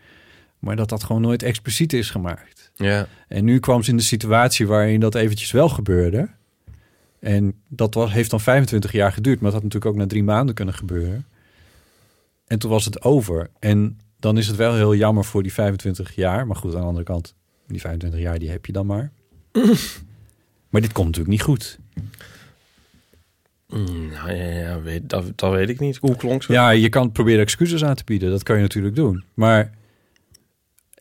Maar dat dat gewoon nooit expliciet is gemaakt. Ja. En nu kwam ze in de situatie waarin dat eventjes wel gebeurde. En dat was, heeft dan 25 jaar geduurd, maar dat had natuurlijk ook na drie maanden kunnen gebeuren. En toen was het over. En dan is het wel heel jammer voor die 25 jaar. Maar goed, aan de andere kant, die 25 jaar die heb je dan maar. maar dit komt natuurlijk niet goed. Mm, nou, ja, ja, weet, dat, dat weet ik niet. Hoe klonk ze? Ja, je kan proberen excuses aan te bieden. Dat kan je natuurlijk doen. Maar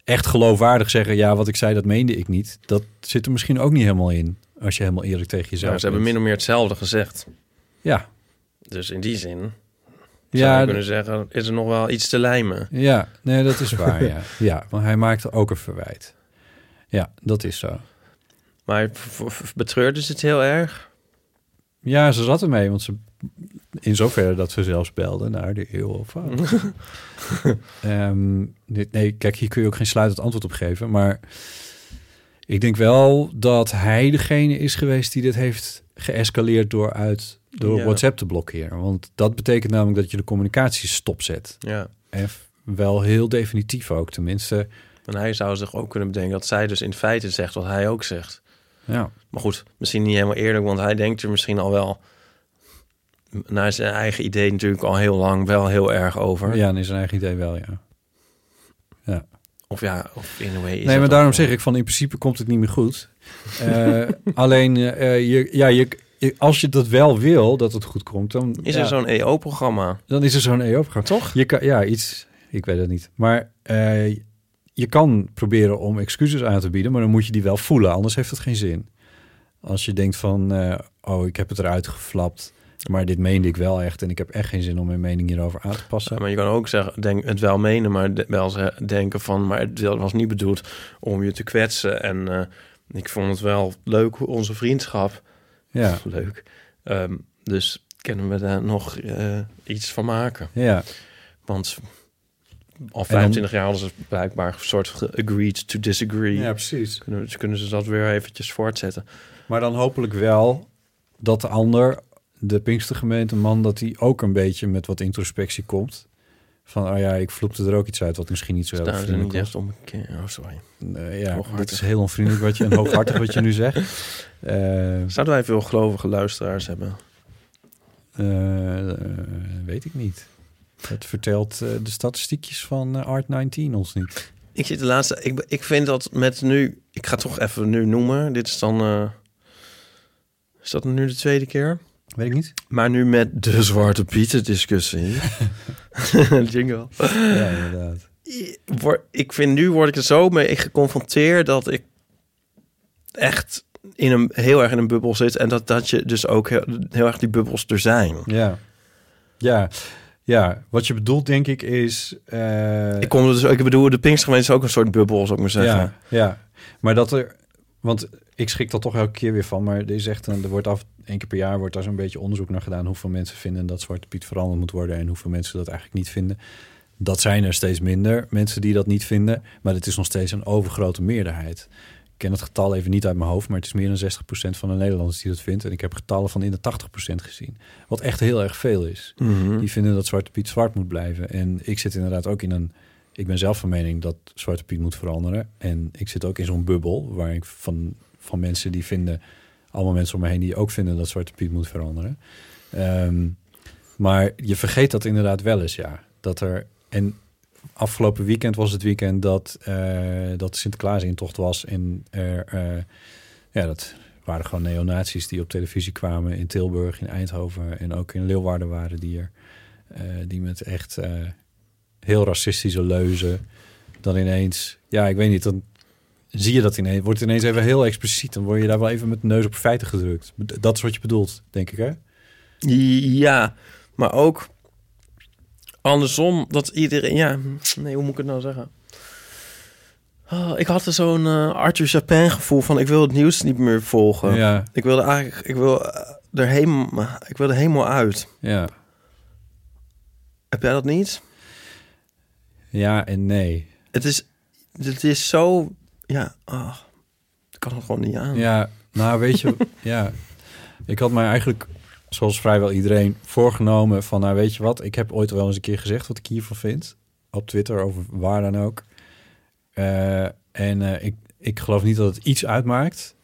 echt geloofwaardig zeggen... ja, wat ik zei, dat meende ik niet. Dat zit er misschien ook niet helemaal in. Als je helemaal eerlijk tegen jezelf Nou, ze hebben min of meer hetzelfde gezegd. Ja, Dus in die zin Ja, zou je d- kunnen zeggen, is er nog wel iets te lijmen. ja, nee, dat is waar, ja. Ja, want hij maakte ook een verwijt. Ja, dat is zo. Maar betreurde ze het heel erg? Ja, ze zat ermee, want ze... In zoverre dat ze zelfs belde naar de eeuw of dit, nee, kijk, hier kun je ook geen sluitend antwoord op geven. Maar ik denk wel dat hij degene is geweest die dit heeft geëscaleerd door, uit, door Ja. WhatsApp te blokkeren. Want dat betekent namelijk dat je de communicatie stopzet. Ja. En wel heel definitief ook, tenminste. En hij zou zich ook kunnen bedenken dat zij dus in feite zegt wat hij ook zegt. Ja. Maar goed, misschien niet helemaal eerlijk, want hij denkt er misschien al wel naar zijn eigen idee natuurlijk al heel lang wel heel erg over. Ja, is zijn eigen idee wel, ja. Of ja, of in a way. Is Nee, maar daarom zeg ik van in principe komt het niet meer goed. Eh, alleen, eh, je, ja, je, je- als je dat wel wil, dat het goed komt, dan Is ja, er zo'n EO-programma? Dan is er zo'n EO-programma. Toch? Je kan, ja, iets. Ik weet het niet. Maar eh, je kan proberen om excuses aan te bieden, maar dan moet je die wel voelen. Anders heeft het geen zin. Als je denkt van, eh, oh, ik heb het eruit geflapt, maar dit meende ik wel echt en ik heb echt geen zin om mijn mening hierover aan te passen. Maar je kan ook zeggen, denk, het wel menen, maar de- wel denken van, maar het was niet bedoeld om je te kwetsen. En eh, ik vond het wel leuk, onze vriendschap. Ja. Leuk. Ehm, dus kunnen we daar nog eh, iets van maken? Ja. Want al dan- 25 jaar hadden ze blijkbaar een soort agreed to disagree. Ja, precies. Kunnen, dus kunnen ze dat weer eventjes voortzetten. Maar dan hopelijk wel dat de ander, de Pinkstergemeente man, dat hij ook een beetje met wat introspectie komt. Van, oh ja, ik vloepte er ook iets uit wat misschien niet zo heel Staan ze vriendelijk niet echt onbekend? Oh, sorry. Ja, dit is heel onvriendelijk wat je en hooghartig wat je nu zegt. Eh, Zouden wij veel gelovige luisteraars hebben? eh, eh, weet ik niet. Dat vertelt de statistiekjes van eh, Art19 ons niet. Ik zit de laatste. Ik, ik vind dat met nu. Ik ga het toch even nu noemen. Dit is dan. is dat nu de tweede keer? Weet ik niet. Maar nu met de Zwarte Pieten discussie. Jingle. Ja, inderdaad. Ik vind nu word ik er zo mee geconfronteerd dat ik echt in een heel erg in een bubbel zit en dat dat je dus ook heel, heel erg die bubbels er zijn. Ja. Ja. Ja, wat je bedoelt denk ik is... eh, Ik kom dus, ik bedoel, de Pinkstergemeente is ook een soort bubbel, zou ik maar zeggen. Ja, ja. Maar dat er... Want ik schrik er toch elke keer weer van. Maar er is echt een, er wordt af één keer per jaar wordt daar zo'n beetje onderzoek naar gedaan. Hoeveel mensen vinden dat Zwarte Piet veranderd moet worden en hoeveel mensen dat eigenlijk niet vinden. Dat zijn er steeds minder mensen die dat niet vinden. Maar het is nog steeds een overgrote meerderheid. Ik ken het getal even niet uit mijn hoofd, maar het is meer dan 60% van de Nederlanders die dat vindt. En ik heb getallen van in de 80% gezien. Wat echt heel erg veel is. Mhm. Die vinden dat Zwarte Piet zwart moet blijven. En ik zit inderdaad ook in een. Ik ben zelf van mening dat Zwarte Piet moet veranderen. En ik zit ook in zo'n bubbel waar ik van, van mensen die vinden. Allemaal mensen om me heen die ook vinden dat Zwarte Piet moet veranderen. Ehm, maar je vergeet dat inderdaad wel eens, ja. Dat er. En afgelopen weekend was het weekend dat, eh dat de Sinterklaas-intocht was. En er. eh, ja, dat waren gewoon neonazies die op televisie kwamen in Tilburg, in Eindhoven en ook in Leeuwarden waren die er. eh, die met echt heel racistische leuzen dan ineens... Ja, ik weet niet, dan zie je dat ineens. Wordt ineens even heel expliciet. Dan word je daar wel even met de neus op feiten gedrukt. Dat is wat je bedoelt, denk ik, hè? Ja, maar ook andersom dat iedereen... Ja, nee, hoe moet ik het nou zeggen? Oh, ik had er zo'n eh, Arthur Chapin gevoel van... ik wil het nieuws niet meer volgen. Ja. Ik wilde eigenlijk... Ik wil eh, er helemaal, ik wil er helemaal uit. Ja. Heb jij dat niet? Ja en nee. Het is, het is zo... Ja, ah, ik kan het gewoon niet aan. Ja, nou weet je, ja. Ik had mij eigenlijk, zoals vrijwel iedereen, voorgenomen van, nou weet je wat, ik heb ooit wel eens een keer gezegd wat ik hiervan vind. Op Twitter, over waar dan ook. Eh, en eh, ik, ik geloof niet dat het iets uitmaakt.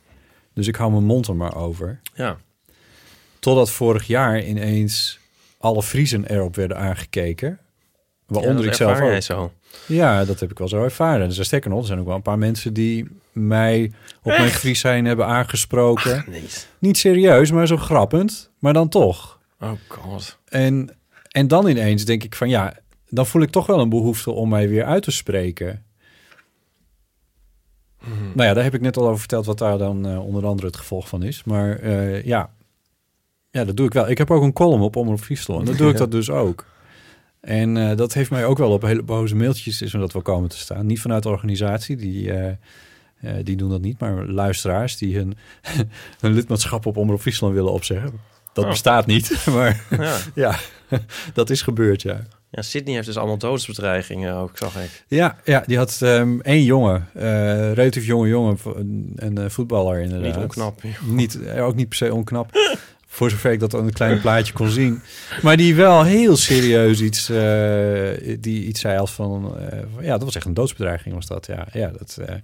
Dus ik hou mijn mond er maar over. Ja. Totdat vorig jaar ineens alle Friesen erop werden aangekeken. Waaronder Ja, dat ik zelf ook. zo. Ja, dat heb ik wel zo ervaren. Dus sterker nog, er zijn ook wel een paar mensen die mij op mijn Fries zijn hebben aangesproken. niet. Niet serieus, maar zo grappend. Maar dan toch. Oh god. En, en dan ineens denk ik van ja, dan voel ik toch wel een behoefte om mij weer uit te spreken. Nou ja, daar heb ik net al over verteld wat daar dan eh, onder andere het gevolg van is. Maar eh, ja. ja, dat doe ik wel. Ik heb ook een column op Omroep Friesland. En dan doe ik dat dus ook. En eh, dat heeft mij ook wel op hele boze mailtjes is me dat wel komen te staan. Niet vanuit de organisatie, die, eh, eh, die doen dat niet. Maar luisteraars die hun, hun lidmaatschap op Omroep Friesland willen opzeggen. Dat Oh. bestaat niet, maar Ja. ja, dat is gebeurd, ja. Ja, Sydney heeft dus allemaal doodsbedreigingen ook, zag ik. Ja, ja die had ehm één jongen, eh, relatief jonge jongen, een, een voetballer inderdaad. Niet onknap. Niet, ook niet per se onknap. Voor zover ik dat aan een klein plaatje kon zien. Maar die wel heel serieus iets, eh, die iets zei als van, eh, ja, dat was echt een doodsbedreiging was dat. Ja, ja, dat, eh,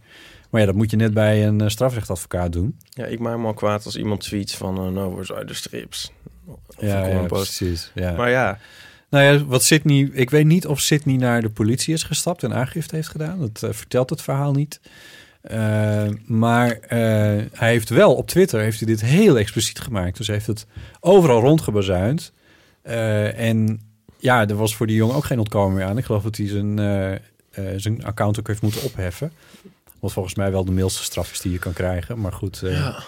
maar ja, dat moet je net bij een strafrechtadvocaat doen. Ja, ik maak me al kwaad als iemand tweet van uh, no words strips. Of Ja, een precies. Ja. Maar ja, Nou ja, wat Sydney, ik weet niet of Sydney naar de politie is gestapt en aangifte heeft gedaan. Dat vertelt het verhaal niet. Eh, maar eh, hij heeft wel op Twitter heeft hij dit heel expliciet gemaakt. Dus hij heeft het overal rondgebazuind. Eh, en ja, er was voor die jongen ook geen ontkomen meer aan. Ik geloof dat hij zijn, zijn account ook heeft moeten opheffen. Wat volgens mij wel de milste straf is die je kan krijgen. Maar goed. Ja.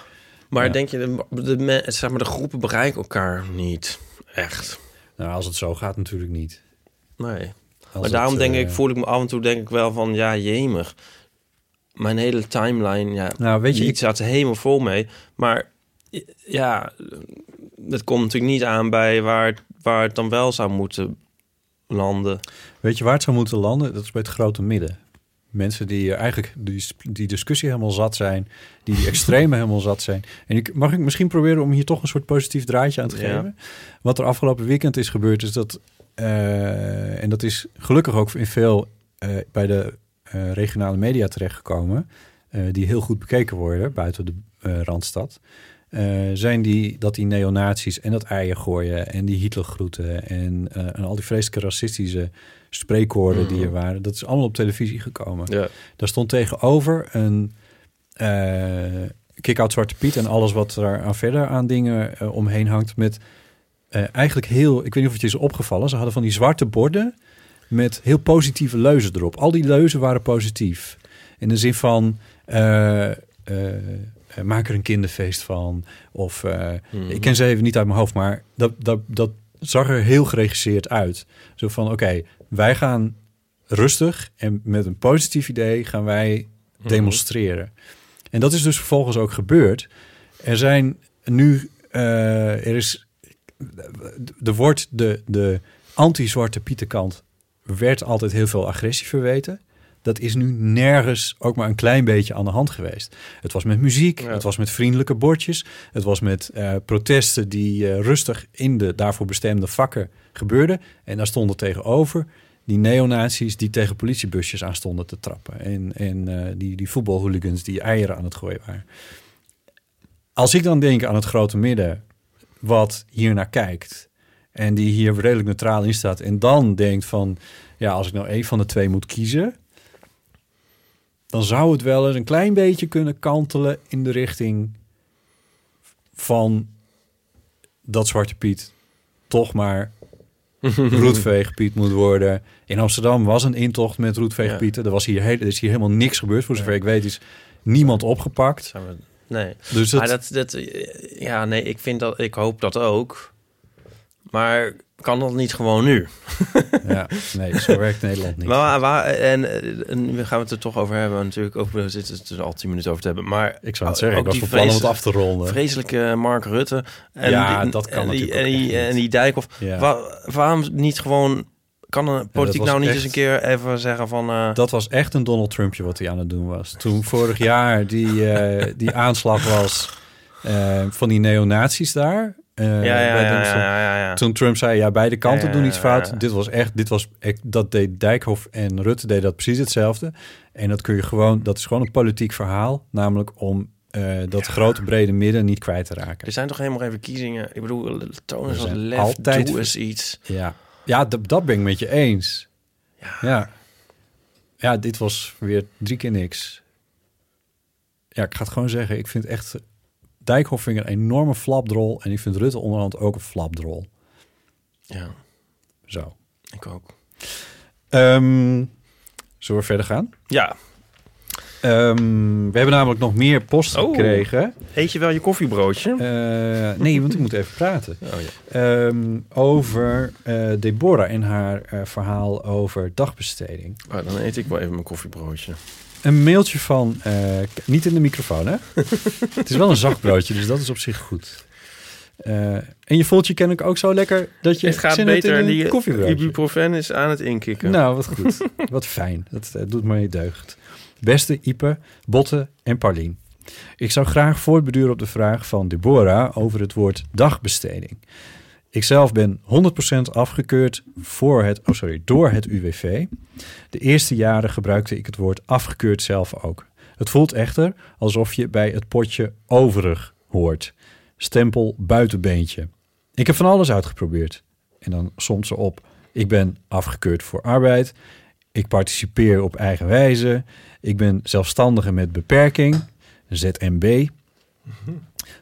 maar Ja. denk je, de, de, zeg maar, de groepen bereiken elkaar niet echt. Nou, als het zo gaat natuurlijk niet. Nee. Als maar het, daarom denk ik, voel ik me af en toe denk ik wel van, ja, jemig. Mijn hele timeline, ja, Nou, weet je, ik- staat er helemaal vol mee. Maar ja, het komt natuurlijk niet aan bij waar, waar het dan wel zou moeten landen. Weet je waar het zou moeten landen? Dat is bij het grote midden. Mensen die eigenlijk die, die discussie helemaal zat zijn, die die extreme helemaal zat zijn. En ik, mag ik misschien proberen om hier toch een soort positief draadje aan te Ja. geven? Wat er afgelopen weekend is gebeurd, is dat, eh, en dat is gelukkig ook in veel eh, bij de eh, regionale media terechtgekomen, eh, die heel goed bekeken worden buiten de eh, Randstad. zijn die dat die neonazies en dat eieren gooien en die Hitlergroeten en, en al die vreselijke racistische spreekwoorden die er waren, dat is allemaal op televisie gekomen. Ja. Daar stond tegenover een kick-out Zwarte Piet en alles wat er aan verder aan dingen omheen hangt met eigenlijk heel, ik weet niet of het je is opgevallen, ze hadden van die zwarte borden met heel positieve leuzen erop. Al die leuzen waren positief. In de zin van eh, eh, maak er een kinderfeest van. Of eh, Mhm. ik ken ze even niet uit mijn hoofd, maar dat, dat, dat zag er heel geregisseerd uit. Zo van oké, wij gaan rustig en met een positief idee gaan wij Mhm. demonstreren. En dat is dus vervolgens ook gebeurd. Er zijn nu, er is, er wordt de, de anti-zwarte pietenkant werd altijd heel veel agressie verweten. Dat is nu nergens ook maar een klein beetje aan de hand geweest. Het was met muziek, het was met vriendelijke bordjes, het was met eh, protesten die eh, rustig in de daarvoor bestemde vakken gebeurden. En daar stonden tegenover die neonazies die tegen politiebusjes aan stonden te trappen. En, en eh, die, die voetbalhooligans die eieren aan het gooien waren. Als ik dan denk aan het grote midden wat hier naar kijkt en die hier redelijk neutraal in staat en dan denkt van ja, als ik nou één van de twee moet kiezen, dan zou het wel eens een klein beetje kunnen kantelen in de richting van dat Zwarte Piet toch maar roetveegpiet moet worden. In Amsterdam was een intocht met roetveegpieten. Er, was hier heel, er is hier helemaal niks gebeurd. Voor zover ik weet is niemand opgepakt. Zijn we- Nee. Dus dat- Maar dat, dat, ja, nee, ik vind dat, ik hoop dat ook. Maar kan dat niet gewoon nu? Ja, nee, zo werkt Nederland niet. Maar waar, en, eh, en we gaan het er toch over hebben natuurlijk. Ook, we zitten het er al tien minuten over te hebben. Maar Ik zou het zeggen, ik was van plan om het af te ronden. Vreselijke Mark Rutte. En Ja, die- dat kan en die, natuurlijk en die, echt niet. en die Dijkhoff. Ja. Waar- waarom niet gewoon... Kan een politiek nou niet echt- eens een keer even zeggen van... eh, Dat was echt een Donald Trumpje wat hij aan het doen was. Toen vorig jaar die, eh, die aanslag was van die neonazies daar. Eh, ja, ja, ja. Toen Trump zei, ja, beide kanten doen iets fout. Dit was echt, dit was, dat deed Dijkhoff en Rutte deden dat precies hetzelfde. En dat kun je gewoon, dat is gewoon een politiek verhaal. Namelijk om eh, dat grote brede midden niet kwijt te raken. Er zijn toch helemaal geen verkiezingen? Ik bedoel, toon eens wat lef, altijd doe eens iets. Ja, ja dat, dat ben ik met je eens. Ja. ja. dit was weer drie keer niks. Ja, ik ga het gewoon zeggen. Ik vind echt... Dijkhoff vind ik een enorme flapdrol. En ik vind Rutte onderhand ook een flapdrol. Ja, Zo. ik ook. Ehm, zullen we verder gaan? Ja. Ehm, we hebben namelijk nog meer post Oh. gekregen. Eet je wel je koffiebroodje? Eh, nee, want ik moet even praten. Oh, ja. Ehm, over eh, Deborah en haar eh, verhaal over dagbesteding. Oh, dan eet ik wel even mijn koffiebroodje. Een mailtje van... eh, niet in de microfoon, hè? het is wel een zacht broodje, dus dat is op zich goed. Eh, en je voelt je kennelijk ook zo lekker dat je Het gaat beter. Die ibuprofen is aan het inkikken. Nou, wat goed. wat fijn. Dat eh, doet me deugd. Beste Ipe, Botte en Paulien. Ik zou graag voortbeduren op de vraag van Deborah over het woord dagbesteding. Ikzelf ben 100% afgekeurd voor het, oh sorry, door het UWV. De eerste jaren gebruikte ik het woord afgekeurd zelf ook. Het voelt echter alsof je bij het potje overig hoort. Stempel buitenbeentje. Ik heb van alles uitgeprobeerd. En dan somt ze op. Ik ben afgekeurd voor arbeid. Ik participeer op eigen wijze. Ik ben zelfstandige met beperking. ZMB.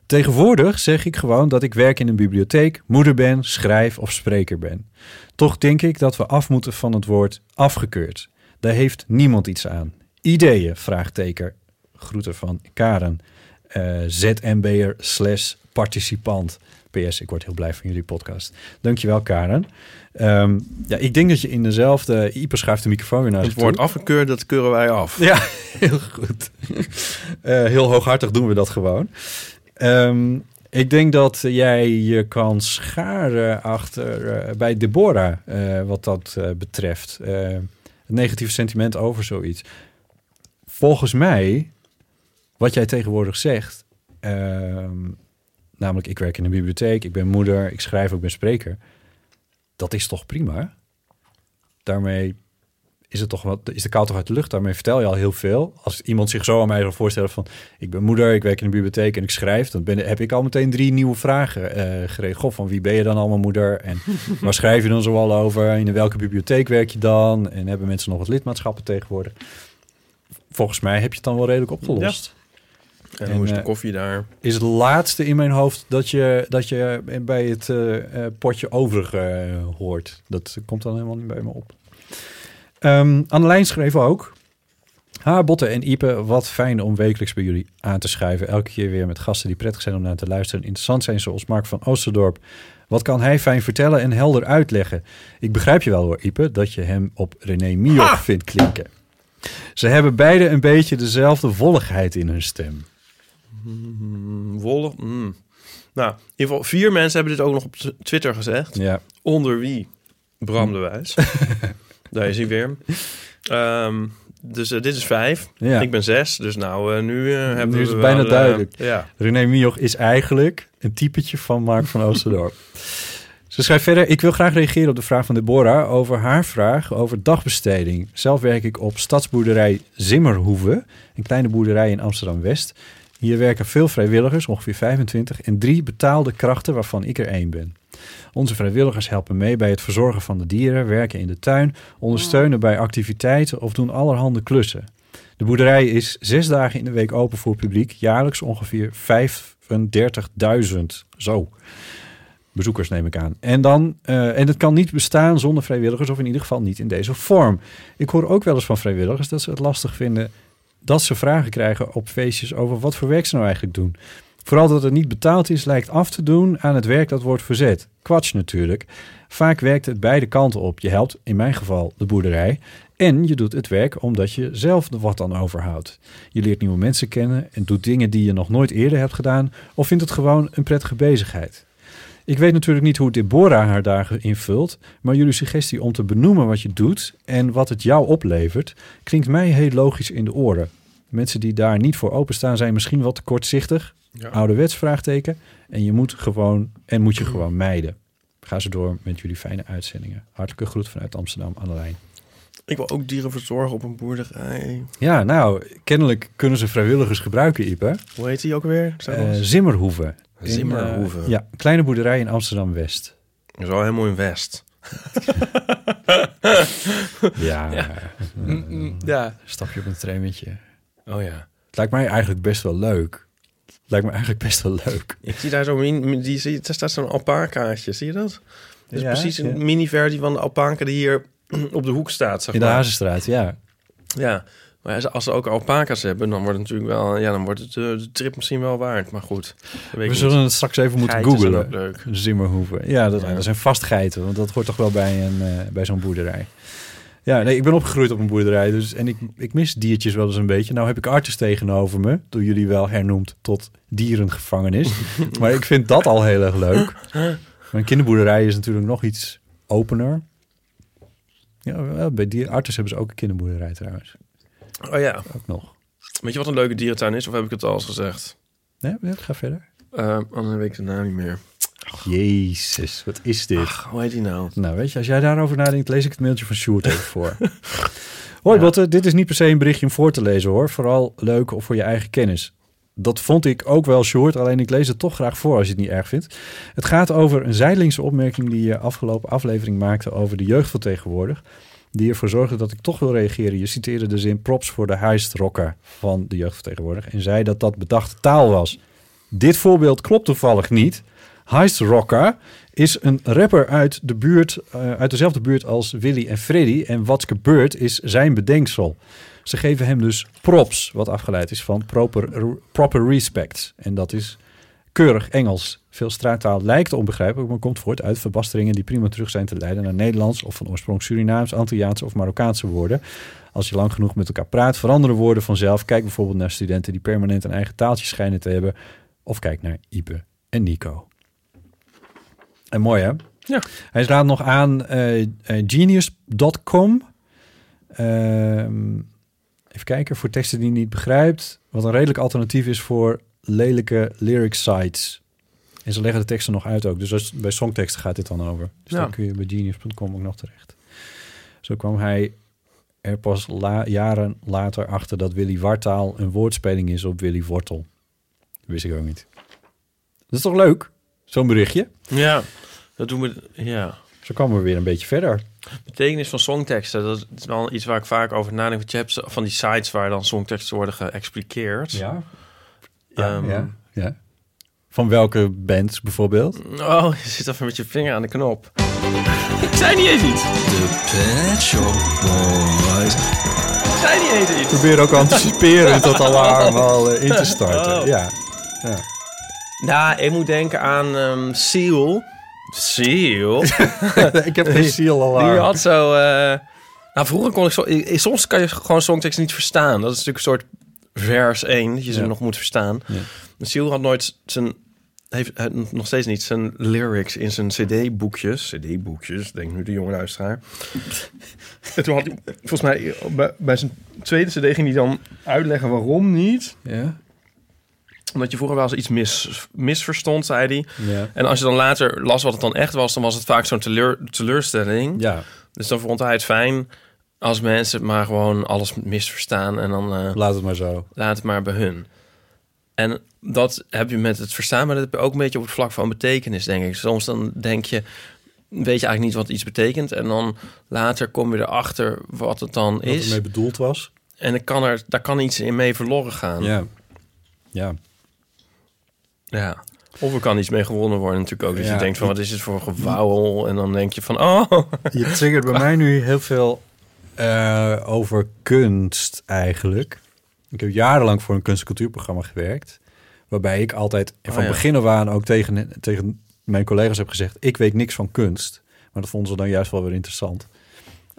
Tegenwoordig zeg ik gewoon dat ik werk in een bibliotheek, moeder ben, schrijf of spreker ben. Toch denk ik dat we af moeten van het woord afgekeurd. Daar heeft niemand iets aan. Ideeën? Vraagteken. Groeten van Karen. Eh, ZMB'er slash participant. PS, ik word heel blij van jullie podcast. Dankjewel, Karen. Ehm, ja, ik denk dat je in dezelfde... Ipe schuift de microfoon weer naar Het woord toe. afgekeurd, dat keuren wij af. Ja, heel goed. Eh, heel hooghartig doen we dat gewoon. Ehm, ik denk dat jij je kan scharen achter eh, bij Deborah, eh, wat dat eh, betreft. Het negatieve sentiment over zoiets. Volgens mij, wat jij tegenwoordig zegt, ehm, namelijk ik werk in een bibliotheek, ik ben moeder, ik schrijf, ik ben spreker. Dat is toch prima? Daarmee is het toch wat, is de kou toch uit de lucht? Daarmee vertel je al heel veel. Als iemand zich zo aan mij zou voorstellen van... ik ben moeder, ik werk in een bibliotheek en ik schrijf... dan ben, heb ik al meteen drie nieuwe vragen eh geregeld. Goh, van wie ben je dan allemaal moeder? En waar schrijf je dan zoal over? En in welke bibliotheek werk je dan? En hebben mensen nog wat lidmaatschappen tegenwoordig? Volgens mij heb je het dan wel redelijk opgelost. En hoe is de eh, koffie daar? Is het laatste in mijn hoofd dat je, dat je bij het eh, potje overig hoort. Dat komt dan helemaal niet bij me op. Ehm Annelijn schreef ook... Ha, Botte en Ipe, wat fijn om wekelijks bij jullie aan te schuiven. Elke keer weer met gasten die prettig zijn om naar te luisteren. Interessant zijn zoals Mark van Oosterdorp. Wat kan hij fijn vertellen en helder uitleggen? Ik begrijp je wel hoor, Ipe, dat je hem op René Mioch vindt klinken. Ze hebben beide een beetje dezelfde wolligheid in hun stem. Mm, wollig. mm. Nou, in ieder geval vier mensen hebben dit ook nog op Twitter gezegd. Ja. Onder wie? Bram de Wijs. Daar is hij weer. Ehm, dus eh, dit is vijf. Ja. Ik ben zes. Dus nou, eh, nu eh, hebben Nu is we het bijna duidelijk. ja. René Mioch is eigenlijk een typetje van Mark van Oosterdorp. Ze schrijft verder, ik wil graag reageren op de vraag van Deborah over haar vraag over dagbesteding. Zelf werk ik op stadsboerderij Zimmerhoeve, een kleine boerderij in Amsterdam-West. Hier werken veel vrijwilligers, ongeveer 25, en drie betaalde krachten waarvan ik er één ben. Onze vrijwilligers helpen mee bij het verzorgen van de dieren, werken in de tuin, ondersteunen bij activiteiten of doen allerhande klussen. De boerderij is zes dagen in de week open voor publiek, jaarlijks ongeveer 35.000. Zo. Bezoekers neem ik aan. En, dan, eh, en het kan niet bestaan zonder vrijwilligers, of in ieder geval niet in deze vorm. Ik hoor ook wel eens van vrijwilligers dat ze het lastig vinden dat ze vragen krijgen op feestjes over wat voor werk ze nou eigenlijk doen. Vooral dat het niet betaald is, lijkt af te doen aan het werk dat wordt verzet. Kwats natuurlijk. Vaak werkt het beide kanten op. Je helpt, in mijn geval, de boerderij. En je doet het werk omdat je zelf er wat dan overhoudt. Je leert nieuwe mensen kennen en doet dingen die je nog nooit eerder hebt gedaan. Of vindt het gewoon een prettige bezigheid. Ik weet natuurlijk niet hoe Deborah haar dagen invult, maar jullie suggestie om te benoemen wat je doet en wat het jou oplevert, klinkt mij heel logisch in de oren. Mensen die daar niet voor openstaan zijn misschien wat te kortzichtig, Ja. ouderwets vraagteken, en je moet gewoon en moet je gewoon mijden. Ga ze door met jullie fijne uitzendingen. Hartelijke groet vanuit Amsterdam, Annelijn. Ik wil ook dieren verzorgen op een boerderij. Ja, nou, kennelijk kunnen ze vrijwilligers gebruiken, Ipe. Hoe heet die ook weer? Eh, eens. Zimmerhoeve. In, Zimmerhoeve. eh, ja, kleine boerderij in Amsterdam-West. Dat is wel helemaal in West. Ja, Ja. Mm, ja. Stapje op een trammetje. Oh ja. Het lijkt mij eigenlijk best wel leuk. Lijkt me eigenlijk best wel leuk. Ik zie daar zo min, die, zie, daar staat zo'n alpacaatje. Zie je dat? Dat is Ja, precies een ja. mini-versie van de alpaca die hier op de hoek staat. Zeg In de maar. Hazenstraat, ja. Ja, maar als- ze ook alpaca's hebben, dan wordt het natuurlijk wel, ja, dan wordt het eh, de trip misschien wel waard. Maar goed, We zullen niet. het straks even moeten Geiten zijn googlen. ook leuk. Zimmerhoeve. Ja, dat, Ja. dat zijn vast geiten, want dat hoort toch wel bij, een, eh, bij zo'n boerderij. Ja, nee, ik ben opgegroeid op een boerderij, dus, en ik, ik mis diertjes wel eens een beetje. Nou heb ik Artus tegenover me, door jullie wel hernoemd tot dierengevangenis. maar ik vind dat al heel erg leuk. Mijn kinderboerderij is natuurlijk nog iets opener. Ja, bij die Artus hebben ze ook een kinderboerderij trouwens. Oh ja. Ook nog. Weet je wat een leuke dierentuin is? Of heb ik het al eens gezegd? Ja, ga verder. Eh, oh, dan weet ik de naam niet meer. Jezus, wat is dit? hoe heet die nou? Nou, weet je, als jij daarover nadenkt, lees ik het mailtje van Sjoerd even voor. Hoi Botte, dit is niet per se een berichtje om voor te lezen hoor. Vooral leuk of voor je eigen kennis. Dat vond ik ook wel Sjoerd, alleen ik lees het toch graag voor als je het niet erg vindt. Het gaat over een zijdelingse opmerking die je afgelopen aflevering maakte over de jeugd van tegenwoordig. Die ervoor zorgde dat ik toch wil reageren. Je citeerde de zin props voor de huisrocker van de jeugd van tegenwoordig. En zei dat dat bedachte taal was. Dit voorbeeld klopt toevallig niet. Heist Rocker is een rapper uit, de buurt, eh, uit dezelfde buurt als Willy en Freddy. En wat gebeurt is zijn bedenksel. Ze geven hem dus props, wat afgeleid is van proper, proper respect. En dat is keurig Engels. Veel straattaal lijkt onbegrijpelijk, maar komt voort uit verbasteringen die prima terug zijn te leiden naar Nederlands of van oorsprong Surinaams, Antilliaanse of Marokkaanse woorden. Als je lang genoeg met elkaar praat, veranderen woorden vanzelf. Kijk bijvoorbeeld naar studenten die permanent een eigen taaltje schijnen te hebben. Of kijk naar Ipe en Nico. En mooi hè? Ja. Hij raadt nog aan eh, eh, genius.com. Ehm, even kijken, voor teksten die je niet begrijpt. Wat een redelijk alternatief is voor lelijke lyric sites. En ze leggen de teksten nog uit ook. Dus als, bij songteksten gaat dit dan over. Dus Ja. dan kun je bij genius.com ook nog terecht. Zo kwam hij er pas la- jaren later achter dat Willy Wartaal een woordspeling is op Willy Wortel. Dat wist ik ook niet. Dat is toch leuk? Zo'n berichtje. Ja, dat doen we, ja. Zo komen we weer een beetje verder. Betekenis van songteksten, dat is wel iets waar ik vaak over nadenk. Want je hebt van die sites waar dan songteksten worden geëxpliqueerd. Ja. Ja, Ehm, ja, ja. Van welke bands bijvoorbeeld? Oh, je zit even met je vinger aan de knop. Ik zei niet eens iets. De Pet Shop Boys. Ik zei niet eens iets. Probeer ook anticiperen tot allemaal eh, in te starten. Oh. Ja. ja. Nou, ik moet denken aan ehm Seal. Seal? Ik heb geen Seal alarm. Die had zo... eh, Nou, vroeger kon ik zo... Soms kan je gewoon songtekst niet verstaan. Dat is natuurlijk een soort vers 1, dat je ze Ja. nog moet verstaan. Ja. Siel had nooit zijn... Heeft eh, nog steeds niet zijn lyrics in zijn cd-boekjes. Cd-boekjes, denk nu de jonge luisteraar. en toen had hij, volgens mij, bij, bij zijn tweede cd ging hij dan uitleggen waarom niet. Ja. Omdat je vroeger wel eens iets mis, misverstond, zei hij. Ja. En als je dan later las wat het dan echt was, dan was het vaak zo'n teleur, teleurstelling. Ja. Dus dan vond hij het fijn als mensen maar gewoon alles misverstaan en dan eh, Laat het maar zo. laat het maar bij hun. En dat heb je met het verstaan, maar dat heb je ook een beetje op het vlak van betekenis, denk ik. Soms dan denk je, weet je eigenlijk niet wat iets betekent. En dan later kom je erachter wat het dan Wat is. ermee bedoeld was. En dan kan er, daar kan iets in mee verloren gaan. Ja. Ja. Ja. Of er kan iets mee gewonnen worden natuurlijk ook. Dus Ja, je denkt van, ik- wat is het voor gewauwel? En dan denk je van, oh. Je triggert bij mij nu heel veel eh, over kunst eigenlijk. Ik heb jarenlang voor een kunst- en cultuurprogramma gewerkt. Waarbij ik altijd en van Oh, ja. begin af aan ook tegen, tegen mijn collega's heb gezegd... ik weet niks van kunst. Maar dat vonden ze dan juist wel weer interessant.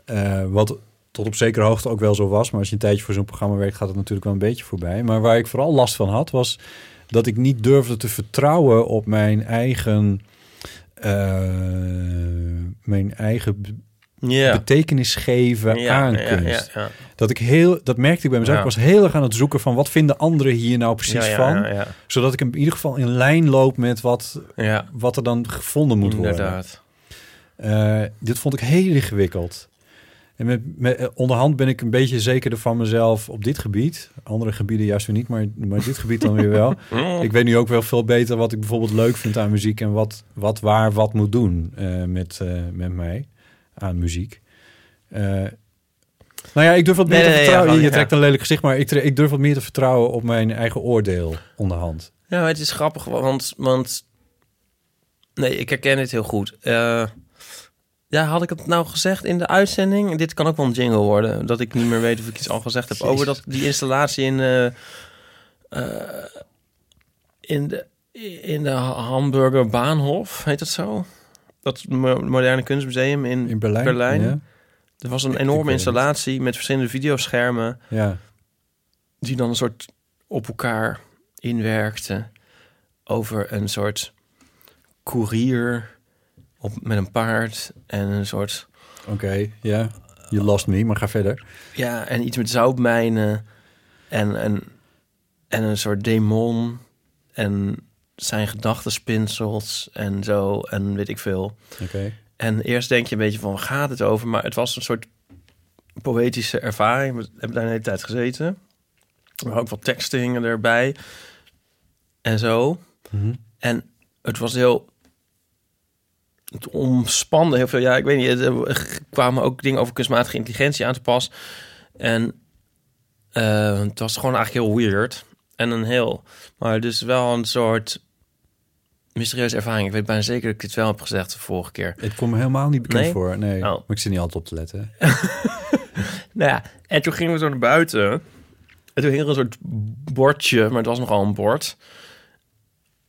Eh, wat tot op zekere hoogte ook wel zo was. Maar als je een tijdje voor zo'n programma werkt... gaat het natuurlijk wel een beetje voorbij. Maar waar ik vooral last van had... was dat ik niet durfde te vertrouwen op mijn eigen... eh, mijn eigen betekenis geven Ja, aan kunst. ja, ja. Dat ik heel, dat merkte ik bij mezelf. Ik was heel erg aan het zoeken van wat vinden anderen hier nou precies van, zodat ik in ieder geval in lijn loop met wat, wat er dan gevonden moet worden. Inderdaad. Eh, dit vond ik heel ingewikkeld. En met, met, onderhand ben ik een beetje zekerder van mezelf op dit gebied. Andere gebieden juist weer niet, maar, maar dit gebied dan weer wel. ik weet nu ook wel veel beter wat ik bijvoorbeeld leuk vind aan muziek en wat, wat waar wat moet doen eh, met, eh, met mij aan muziek. Eh, nou ja, ik durf wat meer Nee, te nee, vertrouwen. je trekt een lelijk gezicht, maar ik, ik durf wat meer te vertrouwen op mijn eigen oordeel onderhand. Ja, het is grappig, want... want nee, ik herken het heel goed. Ja, had ik het nou gezegd in de uitzending? Dit kan ook wel een jingle worden. Dat ik niet meer weet of ik iets al gezegd heb over dat, die installatie in, eh, eh, in, de, in de Hamburger Bahnhof, heet dat zo? Dat mo- moderne kunstmuseum in, In Berlijn, ja. Er was een enorme installatie met verschillende videoschermen Ja. die dan een soort op elkaar inwerkte over een soort koerier op, met een paard en een soort Oké, ja. Je lost me, maar ga verder. ja en iets met zoutmijnen en en en een soort demon en zijn gedachtenspinsels en zo en weet ik veel. Oké. En eerst denk je een beetje van waar gaat het over, maar het was een soort poëtische ervaring. We hebben daar een hele tijd gezeten. Maar ook wat teksten hingen erbij. En zo. Mhm. En het was heel... Het omspande heel veel. Ja, ik weet niet. Er kwamen ook dingen over kunstmatige intelligentie aan te pas. En eh, het was gewoon eigenlijk heel weird. En een heel... Maar dus wel een soort mysterieuze ervaring. Ik weet bijna zeker dat ik dit wel heb gezegd de vorige keer. Het komt me helemaal niet bekend Nee? voor. Nee, Oh. maar ik zit niet altijd op te letten. Nou ja, en toen gingen we zo naar buiten. En toen hing er een soort bordje, maar het was nogal een bord.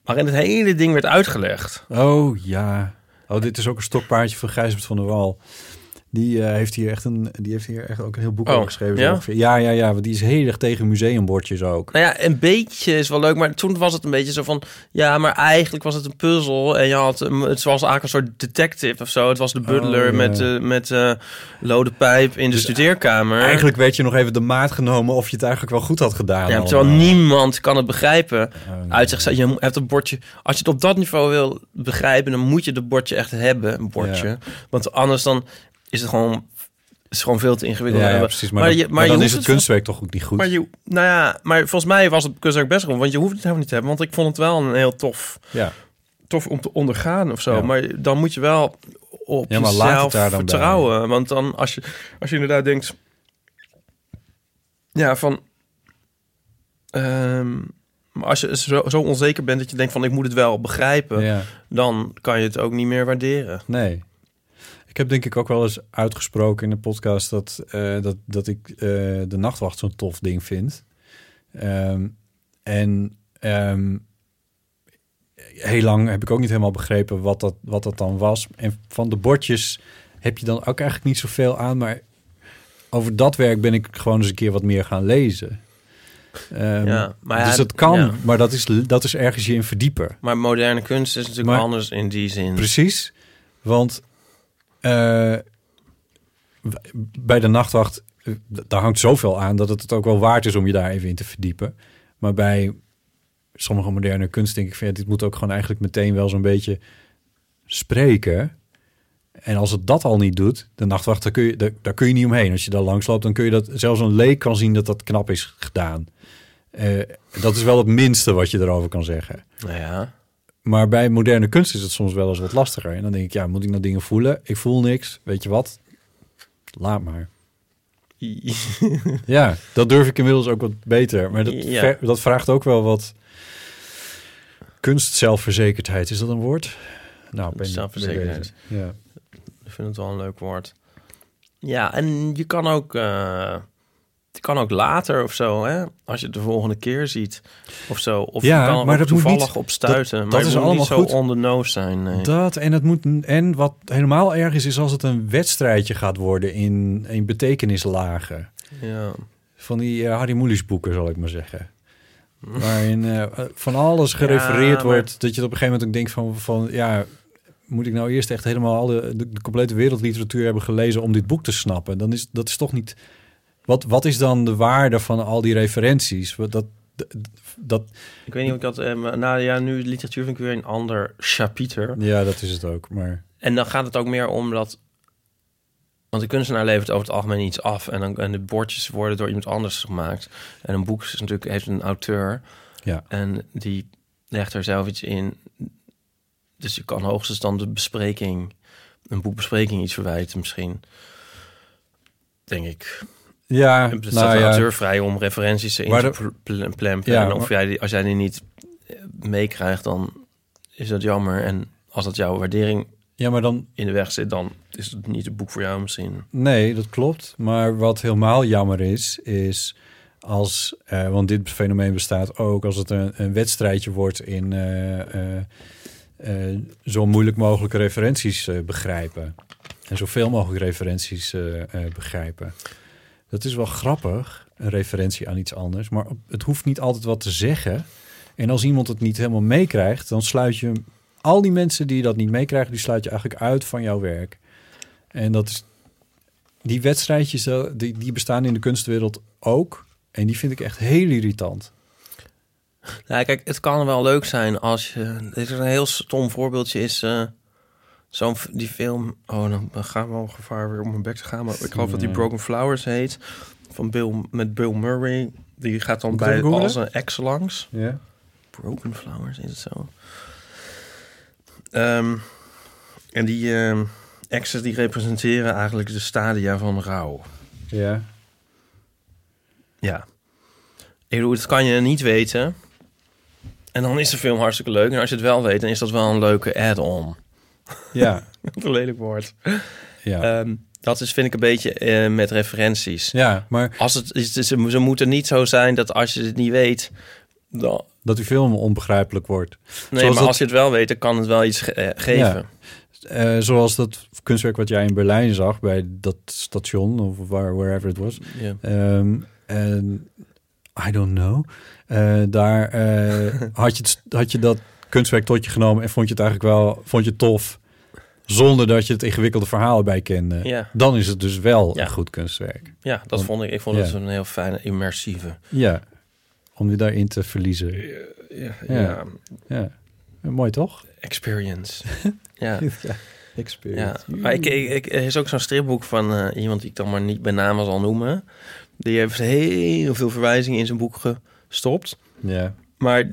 Waarin het hele ding werd uitgelegd. Oh ja. Oh, dit is ook een stokpaardje van Gijsbert van der Wal. Die, eh, heeft hier echt een, die heeft hier echt ook een heel boek Oh, over geschreven. ja? ja, ja, ja. Want die is heel erg tegen museumbordjes ook. Nou ja, een beetje is wel leuk, maar toen was het een beetje zo van... Ja, maar eigenlijk was het een puzzel. En je had, het was eigenlijk een soort detective of zo. Het was de butler Oh, ja. met, eh met eh lode pijp in de Dus studeerkamer. Eigenlijk werd je nog even de maat genomen of je het eigenlijk wel goed had gedaan. Ja, terwijl niemand kan het begrijpen. nee. Uit zichzelf. Je hebt een bordje. Als je het op dat niveau wil begrijpen, dan moet je het bordje echt hebben, een bordje. Ja. Want anders dan is het gewoon, is gewoon veel te ingewikkeld. Ja, ja, Maar- precies. Maar, dan, je, maar dan hoeft is het kunstwerk toch ook niet goed. Maar je, nou ja, maar volgens mij was het kunstwerk best goed, want je hoeft het helemaal niet te hebben, want ik vond het wel een heel tof, ja. tof om te ondergaan of zo. Ja. Maar dan moet je wel op Ja, maar jezelf daar dan bij. vertrouwen, want dan als je als je inderdaad denkt, ja van. ehm, maar als je zo, zo onzeker bent dat je denkt van ik moet het wel begrijpen, Ja. dan kan je het ook niet meer waarderen. Nee. Ik heb denk ik ook wel eens uitgesproken in de podcast dat, eh, dat, dat ik eh, de nachtwacht zo'n tof ding vind. Ehm, en ehm, heel lang heb ik ook niet helemaal begrepen wat dat, wat dat dan was. En van de bordjes heb je dan ook eigenlijk niet zoveel aan, maar over dat werk ben ik gewoon eens een keer wat meer gaan lezen. Ehm, Ja, maar dus ja, dat kan, ja. maar dat is, dat is ergens je in verdiepen. Maar moderne kunst is natuurlijk Maar- anders in die zin. Precies, want eh, bij de nachtwacht, eh, daar hangt zoveel aan dat het het ook wel waard is om je daar even in te verdiepen. Maar bij sommige moderne kunst denk ik van dit moet ook gewoon eigenlijk meteen wel zo'n beetje spreken. En als het dat al niet doet, de nachtwacht, daar kun je, daar, daar kun je niet omheen. Als je daar langs loopt, dan kun je dat, zelfs een leek kan zien dat dat knap is gedaan. Eh, dat is wel het minste wat je erover kan zeggen. Nou ja. Maar bij moderne kunst is het soms wel eens wat lastiger. En dan denk ik, ja, moet ik nou dingen voelen? Ik voel niks. Weet je wat? Laat maar. Ja, dat durf ik inmiddels ook wat beter. Maar dat, Ja. dat vraagt ook wel wat kunstzelfverzekerdheid. Is dat een woord? Nou, ben Zelfverzekerdheid. Ja. Ik vind het wel een leuk woord. Ja, en je kan ook, eh, je kan ook later of zo, hè? Als je het de volgende keer ziet of zo. Of Ja, je kan maar dat moet toevallig niet- op stuiten. dat- maar dat is moet allemaal niet zo goed. on the nose zijn. Nee. Dat en het moet en wat helemaal erg is, is als het een wedstrijdje gaat worden in, in betekenislagen. Ja. Van die eh, Harry Mulisch boeken, zal ik maar zeggen. Waarin eh, van alles gerefereerd maar- wordt. Dat je op een gegeven moment ook denkt van, van ja, moet ik nou eerst echt helemaal alle, de, de complete wereldliteratuur hebben gelezen om dit boek te snappen? Dan is dat is toch niet. Wat, wat is dan de waarde van al die referenties? Dat, dat, Ik weet niet of ik dat... eh, nou ja, nu literatuur vind ik weer een ander chapiter. ja, dat is het ook. Maar En dan gaat het ook meer om dat... Want de kunstenaar levert over het algemeen iets af. En, dan, en de bordjes worden door iemand anders gemaakt. En een boek is natuurlijk, heeft een auteur. Ja. En die legt er zelf iets in. Dus je kan hoogstens dan de bespreking... Een boekbespreking iets verwijten misschien. Denk ik. Ja, Het staat nou de ja. om referenties in te pl- pl- plempen. Ja, en of maar- jij die, als jij die niet eh, meekrijgt, dan is dat jammer. En als dat jouw waardering ja, maar dan in de weg zit, dan is het niet het boek voor jou misschien. Nee, dat klopt. Maar wat helemaal jammer is, is als, eh, want dit fenomeen bestaat ook als het een, een wedstrijdje wordt in eh, zo moeilijk mogelijke referenties begrijpen. En zoveel mogelijk referenties begrijpen. Dat is wel grappig, een referentie aan iets anders. Maar het hoeft niet altijd wat te zeggen. En als iemand het niet helemaal meekrijgt, dan sluit je al die mensen die dat niet meekrijgen, die sluit je eigenlijk uit van jouw werk. En dat is die wedstrijdjes, eh, die, die bestaan in de kunstwereld ook. En die vind ik echt heel irritant. Ja, kijk, het kan wel leuk zijn als je... Dit is een heel stom voorbeeldje is... eh, Zo'n die film... Oh, dan gaan we al gevaar weer om mijn bek te gaan. Maar ik geloof dat die. Broken Flowers heet. Van Bill, met Bill Murray. Die gaat dan Moet bij als een ex langs. Ja. Broken Flowers, is het zo? Ehm, en die ehm exes die representeren eigenlijk de stadia van rouw. Ja. Ja. Ik bedoel, dat kan je niet weten. En dan is de film hartstikke leuk. En als je het wel weet, dan is dat wel een leuke add-on. Ja. Wat een lelijk woord. Ja. Ehm, dat is, vind ik, een beetje eh, met referenties. Ja, maar... Als het, ze, ze moeten niet zo zijn dat als je het niet weet... Dan, Dat die film onbegrijpelijk wordt. nee, Zoals maar dat- als je het wel weet, dan kan het wel iets ge- eh, geven. Ja. Eh, zoals dat kunstwerk wat jij in Berlijn zag bij dat station of waar, wherever it was. Ja. Ehm, en I don't know. Daar had, je het, had je dat kunstwerk tot je genomen en vond je het eigenlijk wel vond je het tof. Zonder dat je het ingewikkelde verhaal bij kende. Ja. Dan is het dus wel Ja. een goed kunstwerk. Ja, dat Want- vond ik. Ik vond het een heel fijne, immersieve. Ja, om je daarin te verliezen. Ja, Ja. Ja. Mooi toch? experience. ja. Experience. Ja, maar ik, ik, ik- er is ook zo'n stripboek van eh, iemand die ik dan maar niet bij naam zal noemen. Die heeft heel veel verwijzingen in zijn boek gestopt. Ja. Maar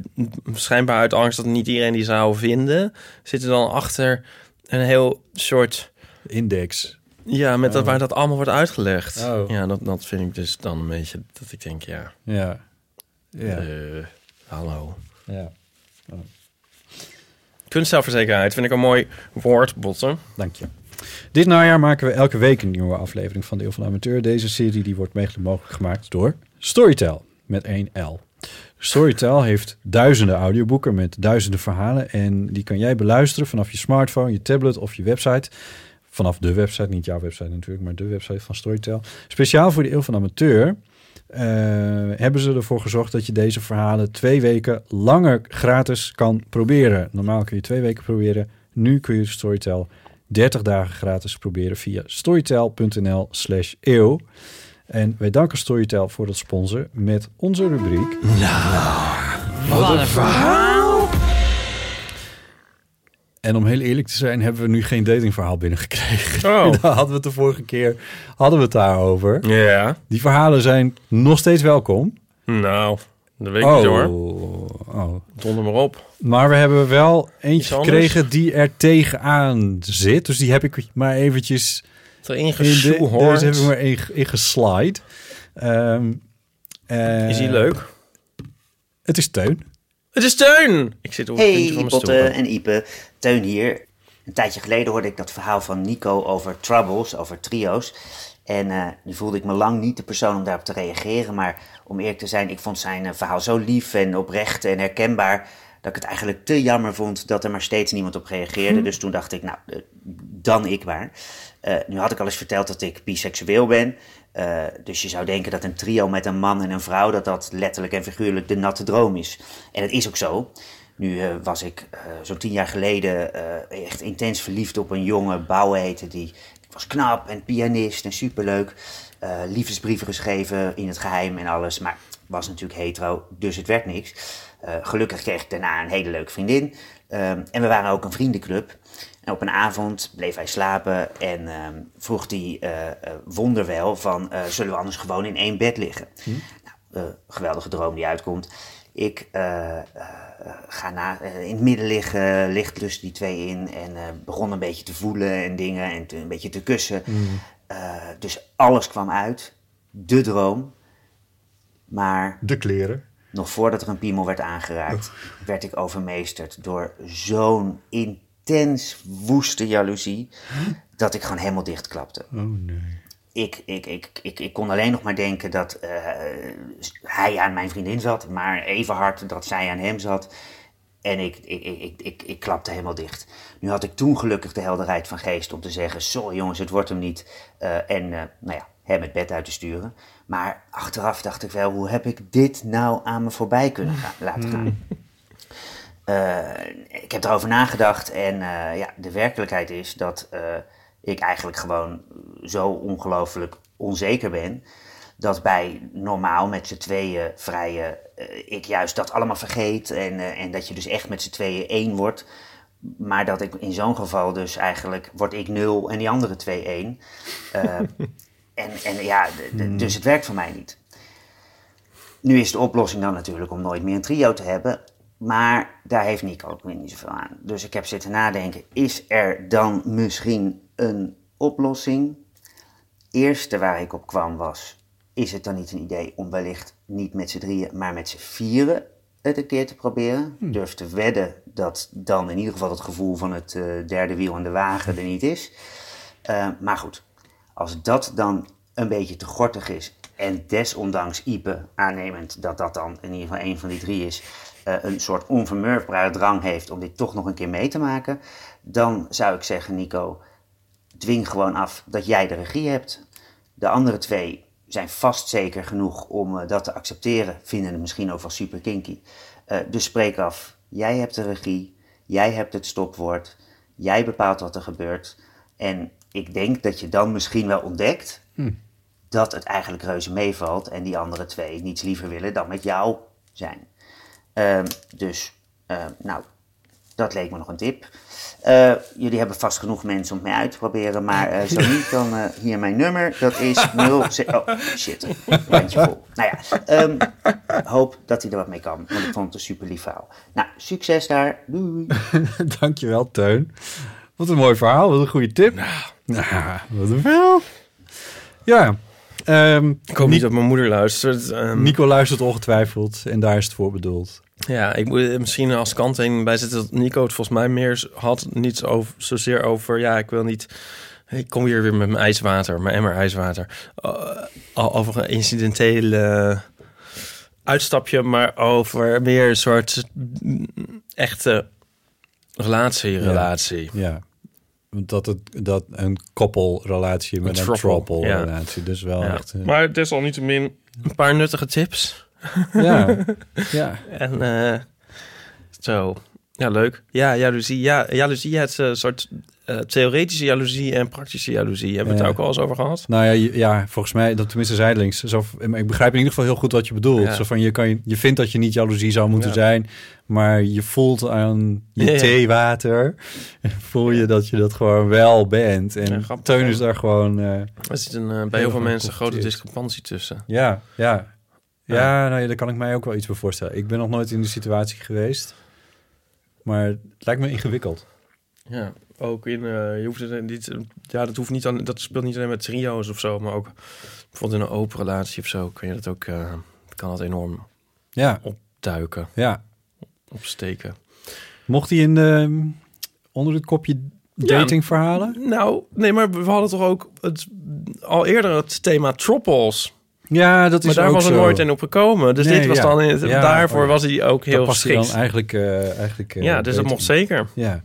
schijnbaar uit angst dat niet iedereen die zou vinden, zit er dan achter een heel soort... Index. Ja, met dat, Oh. waar dat allemaal wordt uitgelegd. Oh. Ja, dat, dat vind ik dus dan een beetje dat ik denk, ja... Ja. Ja. eh, hallo. Ja. Kunstzelfverzekerdheid vind ik een mooi woord, Botten. Dank je. Dit najaar maken we elke week een nieuwe aflevering van Deel van de Amateur. Deze serie die wordt mogelijk gemaakt door Storytel met 1 L. Storytel heeft duizenden audioboeken met duizenden verhalen en die kan jij beluisteren vanaf je smartphone, je tablet of je website Vanaf de website, niet jouw website natuurlijk, maar de website van Storytel. Speciaal voor de Eeuw van Amateur eh, hebben ze ervoor gezorgd dat je deze verhalen twee weken langer gratis kan proberen. Normaal kun je twee weken proberen. Nu kun je Storytel 30 dagen gratis proberen via storytel.nl slash eeuw. En wij danken Storytel voor het sponsor met onze rubriek... Wat een verhaal! En om heel eerlijk te zijn, hebben we nu geen datingverhaal binnengekregen. Oh. Daar hadden we het de vorige keer hadden we het daarover. Ja. Die verhalen zijn nog steeds welkom. Nou, dat weet ik niet hoor. oh. Donder maar op. Maar we hebben wel eentje gekregen die er tegenaan zit. Dus die heb ik maar eventjes Erin geshoehorned. deze heb ik maar in, in geslide. Ehm, eh, Is die leuk? Het is Teun. Het is Teun! Ik zit op het puntje Hey van mijn Botte stoel. en Ipe, Teun hier. Een tijdje geleden hoorde ik dat verhaal van Nico over troubles, over trio's. En eh, nu voelde ik me lang niet de persoon om daarop te reageren. Maar om eerlijk te zijn, ik vond zijn eh, verhaal zo lief en oprecht en herkenbaar... dat ik het eigenlijk te jammer vond dat er maar steeds niemand op reageerde. Hm. Dus toen dacht ik, nou, eh, dan ik maar. Eh, nu had ik al eens verteld dat ik biseksueel ben. Eh, dus je zou denken dat een trio met een man en een vrouw... dat dat letterlijk en figuurlijk de natte droom is. En het is ook zo. Nu was ik zo'n tien jaar geleden echt intens verliefd op een jonge Bouwe heette die. Was knap en pianist en superleuk. Liefdesbrieven geschreven in het geheim en alles. Maar was natuurlijk hetero, dus het werd niks. Eh, gelukkig kreeg ik daarna een hele leuke vriendin. Ehm, en we waren ook een vriendenclub. En op een avond bleef hij slapen en ehm, vroeg hij eh, eh, wonderwel van... zullen we anders gewoon in één bed liggen? Nou, eh, geweldige droom die uitkomt. Ik ga na, in het midden liggen, licht tussen die twee in en begon een beetje te voelen en dingen en te- een beetje te kussen. Eh, dus alles kwam uit, de droom. Maar De kleren. Nog voordat er een piemel werd aangeraakt, werd ik overmeesterd door zo'n intens woeste jaloezie, dat ik gewoon helemaal dichtklapte. Oh nee. Ik, ik, ik, ik, ik kon alleen nog maar denken dat eh, hij aan mijn vriendin zat, maar even hard dat zij aan hem zat. En ik, ik, ik, ik, ik, ik klapte helemaal dicht. Nu had ik toen gelukkig de helderheid van geest om te zeggen: Sorry jongens, het wordt hem niet. Eh, en eh, nou ja, hem het bed uit te sturen. Maar achteraf dacht ik wel: hoe heb ik dit nou aan me voorbij kunnen gaan, laten gaan? Eh, ik heb erover nagedacht en eh, ja, de werkelijkheid is dat eh, ik eigenlijk gewoon zo ongelooflijk onzeker ben. Dat bij normaal met z'n tweeën vrijen eh, ik juist dat allemaal vergeet. En, en dat je dus echt met z'n tweeën één wordt. Maar dat ik in zo'n geval dus eigenlijk word ik nul en die andere twee één. En, en ja, d- dus het werkt voor mij niet. Nu is de oplossing dan natuurlijk om nooit meer een trio te hebben. Maar daar heeft Nico ook weer niet zoveel aan. Dus ik heb zitten nadenken, is er dan misschien een oplossing? Eerste waar ik op kwam was, is het dan niet een idee om wellicht niet met z'n drieën, maar met z'n vieren het een keer te proberen? Durf te wedden dat dan in ieder geval het gevoel van het eh, derde wiel aan de wagen er niet is. Eh, maar goed, als dat dan een beetje te gortig is en desondanks Ipe aannemend dat dat dan in ieder geval een van die drie is, eh, een soort onvermurfbare drang heeft om dit toch nog een keer mee te maken, dan zou ik zeggen, Nico, dwing gewoon af dat jij de regie hebt. De andere twee zijn vast zeker genoeg om eh, dat te accepteren, vinden het misschien ook wel super kinky. Eh, dus spreek af, jij hebt de regie, jij hebt het stopwoord, jij bepaalt wat er gebeurt. En ik denk dat je dan misschien wel ontdekt Hm. dat het eigenlijk reuze meevalt en die andere twee niets liever willen dan met jou zijn. Ehm, dus, ehm, nou, dat leek me nog een tip. Eh, jullie hebben vast genoeg mensen om mee uit te proberen, maar eh, zo niet, dan eh, hier mijn nummer. Dat is 0... Oh, shit. Randje vol. Nou ja, ehm, hoop dat hij er wat mee kan, want ik vond het een super lief verhaal. Nou, succes daar. Doei. Dankjewel, Teun. Wat een mooi verhaal, wat een goede tip. Nou, wat een verhaal. Ja. ehm, Ik hoop niet dat mijn moeder luistert. Ehm, Nico luistert ongetwijfeld en daar is het voor bedoeld. Ja, ik moet misschien als kanttekening bij zetten dat Nico het volgens mij meer had niet over, zozeer over... Ja, ik wil niet... Ik kom hier weer met mijn ijswater, mijn emmer ijswater. Uh, al over een incidentele uitstapje, maar over meer een soort mm, echte relatie, relatie. Ja. dat het dat een koppelrelatie met Een een throuple, trouble ja. relatie. Dus wel Ja. echt. eh, Maar desalniettemin een paar nuttige tips. Ja, ja. En eh, zo. Ja, leuk. Ja, jaloezie. Ja, jaloezie, het is een soort eh, theoretische jaloezie en praktische jaloezie. Hebben we het daar ook al eens over gehad? Nou ja, ja, volgens mij, dat tenminste zijdelings. Zo, maar ik begrijp in ieder geval heel goed wat je bedoelt. Ja. Zo van, je, kan, je, je vindt dat je niet jaloezie zou moeten Ja. zijn, maar je voelt aan je Ja, ja. theewater, voel je dat je dat gewoon wel bent. En Ja, grappig, Teun is daar gewoon... eh, Er zit een, eh, bij heel veel mensen een grote discrepantie tussen. Ja, ja. Ja, Ja. nou ja, daar kan ik mij ook wel iets bij voorstellen. Ik ben nog nooit in die situatie geweest. Maar het lijkt me ingewikkeld. Ja, ook in, eh, je hoeft het niet, ja, dat hoeft niet aan, dat speelt niet alleen met trio's of zo, maar ook bijvoorbeeld in een open relatie of zo, kun je dat ook, eh, kan dat enorm Ja. opduiken, Ja. opsteken. Mocht hij in de, onder het kopje datingverhalen? Nou, nee, maar we hadden toch ook het, al eerder het thema troppels. Ja, dat is maar daar was er zo. nooit in opgekomen. Dus Nee, dit was ja. dan, in het- Ja, daarvoor oh was hij ook heel geschikt. dan eigenlijk... eh, eigenlijk eh, ja, dus dat mocht zeker. Ja.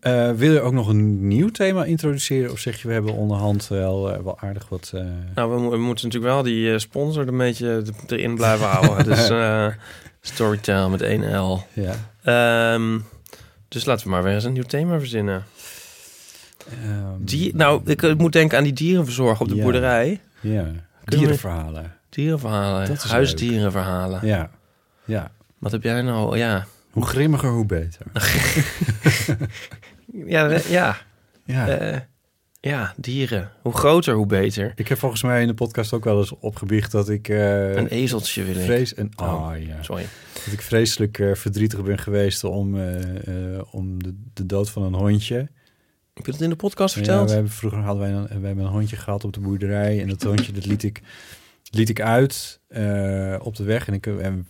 Eh, wil je ook nog een nieuw thema introduceren? Of zeg je, we hebben onderhand wel, wel aardig wat... Nou, we, mo- we moeten natuurlijk wel die sponsor een beetje erin blijven houden. dus Storytel met 1 L. Ja. Ehm, dus laten we maar weer eens een nieuw thema verzinnen. ehm, Die, nou, ik moet denken aan die dierenverzorger op de Ja. boerderij. ja, we- dierenverhalen. Dierenverhalen, Dat is huisdierenverhalen. Ja, ja. Wat heb jij nou? Ja, Hoe grimmiger, hoe beter. ja, ja. Ja. Eh, ja, dieren. Hoe groter, hoe beter. Ik heb volgens mij in de podcast ook wel eens opgebiecht dat ik... eh, Een ezeltje wil ik. vrees en oh, Oh, ja. Sorry. Dat ik vreselijk eh, verdrietig ben geweest om, om de, de dood van een hondje. Heb je dat in de podcast Ja, verteld? we hebben, vroeger hadden wij een, we hebben een hondje gehad op de boerderij. En dat hondje dat liet ik, liet ik uit eh, op de weg. En ik, en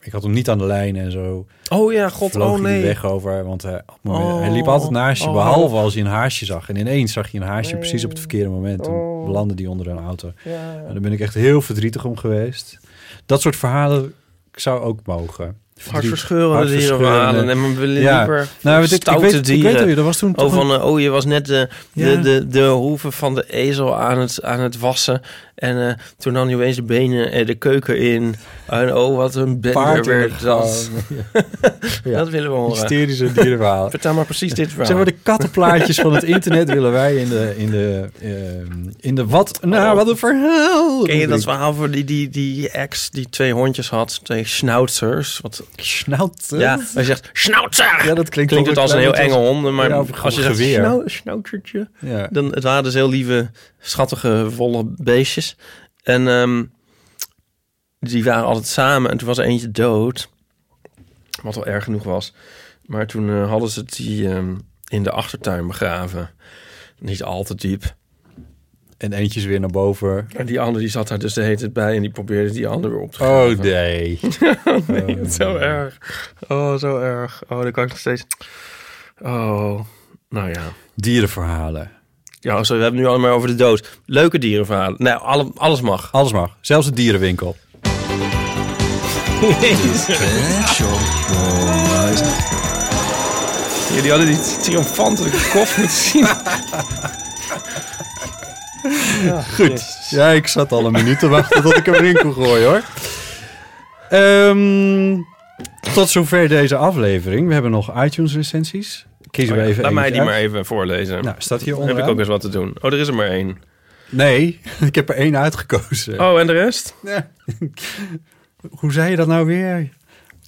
ik had hem niet aan de lijn en zo. Oh ja, god, vloog oh hij de nee. weg over. Want hij, moment- Oh, hij liep altijd naast je, oh. behalve als je een haasje zag. En ineens zag je een haasje precies op het verkeerde moment. Toen Oh. belandde die onder een auto. Ja. En daar ben ik echt heel verdrietig om geweest. Dat soort verhalen zou ook mogen. Hartverscheurende dierenverhalen. En we willen Ja. liever Nou, weet ik- ik stoute weet- ik dieren. weet wel, er was toen oh, van, een- eh, oh, je was net de, de, Ja. de, de hoeven van de ezel aan het, aan het wassen. En eh, toen nam je opeens de benen eh, de keuken in. En oh, wat een bender werd dat. Ja. Dat willen we horen. Hysterische dierenverhalen. Vertel maar precies dit verhaal. Zeg maar, de kattenplaatjes van het internet willen wij in de, in de, ehm, in de wat, nou, wat een verhaal. Oh. Ken je dat verhaal voor die, die, die ex die twee hondjes had? Twee schnauzers. Wat, Schnauzer? ja, je zegt schnauzer, Ja, dat klinkt, klinkt het als een heel enge hond. Maar Ja, als je zegt geweer. schnauzertje, Ja. dan het waren dus heel lieve, schattige, volle beestjes. En ehm, die waren altijd samen. En toen was er eentje dood. Wat wel erg genoeg was. Maar toen eh, hadden ze die ehm, in de achtertuin begraven. Niet al te diep. En eentje is weer naar boven. En die andere die zat daar dus de hele tijd bij. En die probeerde die andere weer op te Oh graven. nee. is zo erg. Oh, zo erg. Oh, dan kan ik nog steeds... Oh, nou ja. Dierenverhalen. Ja, zo, we hebben het nu allemaal over de dood. Leuke dierenverhalen. Nee, alle, alles mag. Alles mag. Zelfs de dierenwinkel. Jullie hadden die triomfantelijke kop moeten zien. Goed. Ja, ik zat al een minuut te wachten tot ik hem erin kon gooien hoor. Ehm, tot zover deze aflevering. We hebben nog iTunes recensies. Kiezen we even Laat mij die uit. maar even voorlezen. Nou, staat hier heb ik ook eens wat te doen. Oh, er is er maar één. Nee, ik heb er één uitgekozen. Oh, en de rest? Ja. Hoe zei je dat nou weer?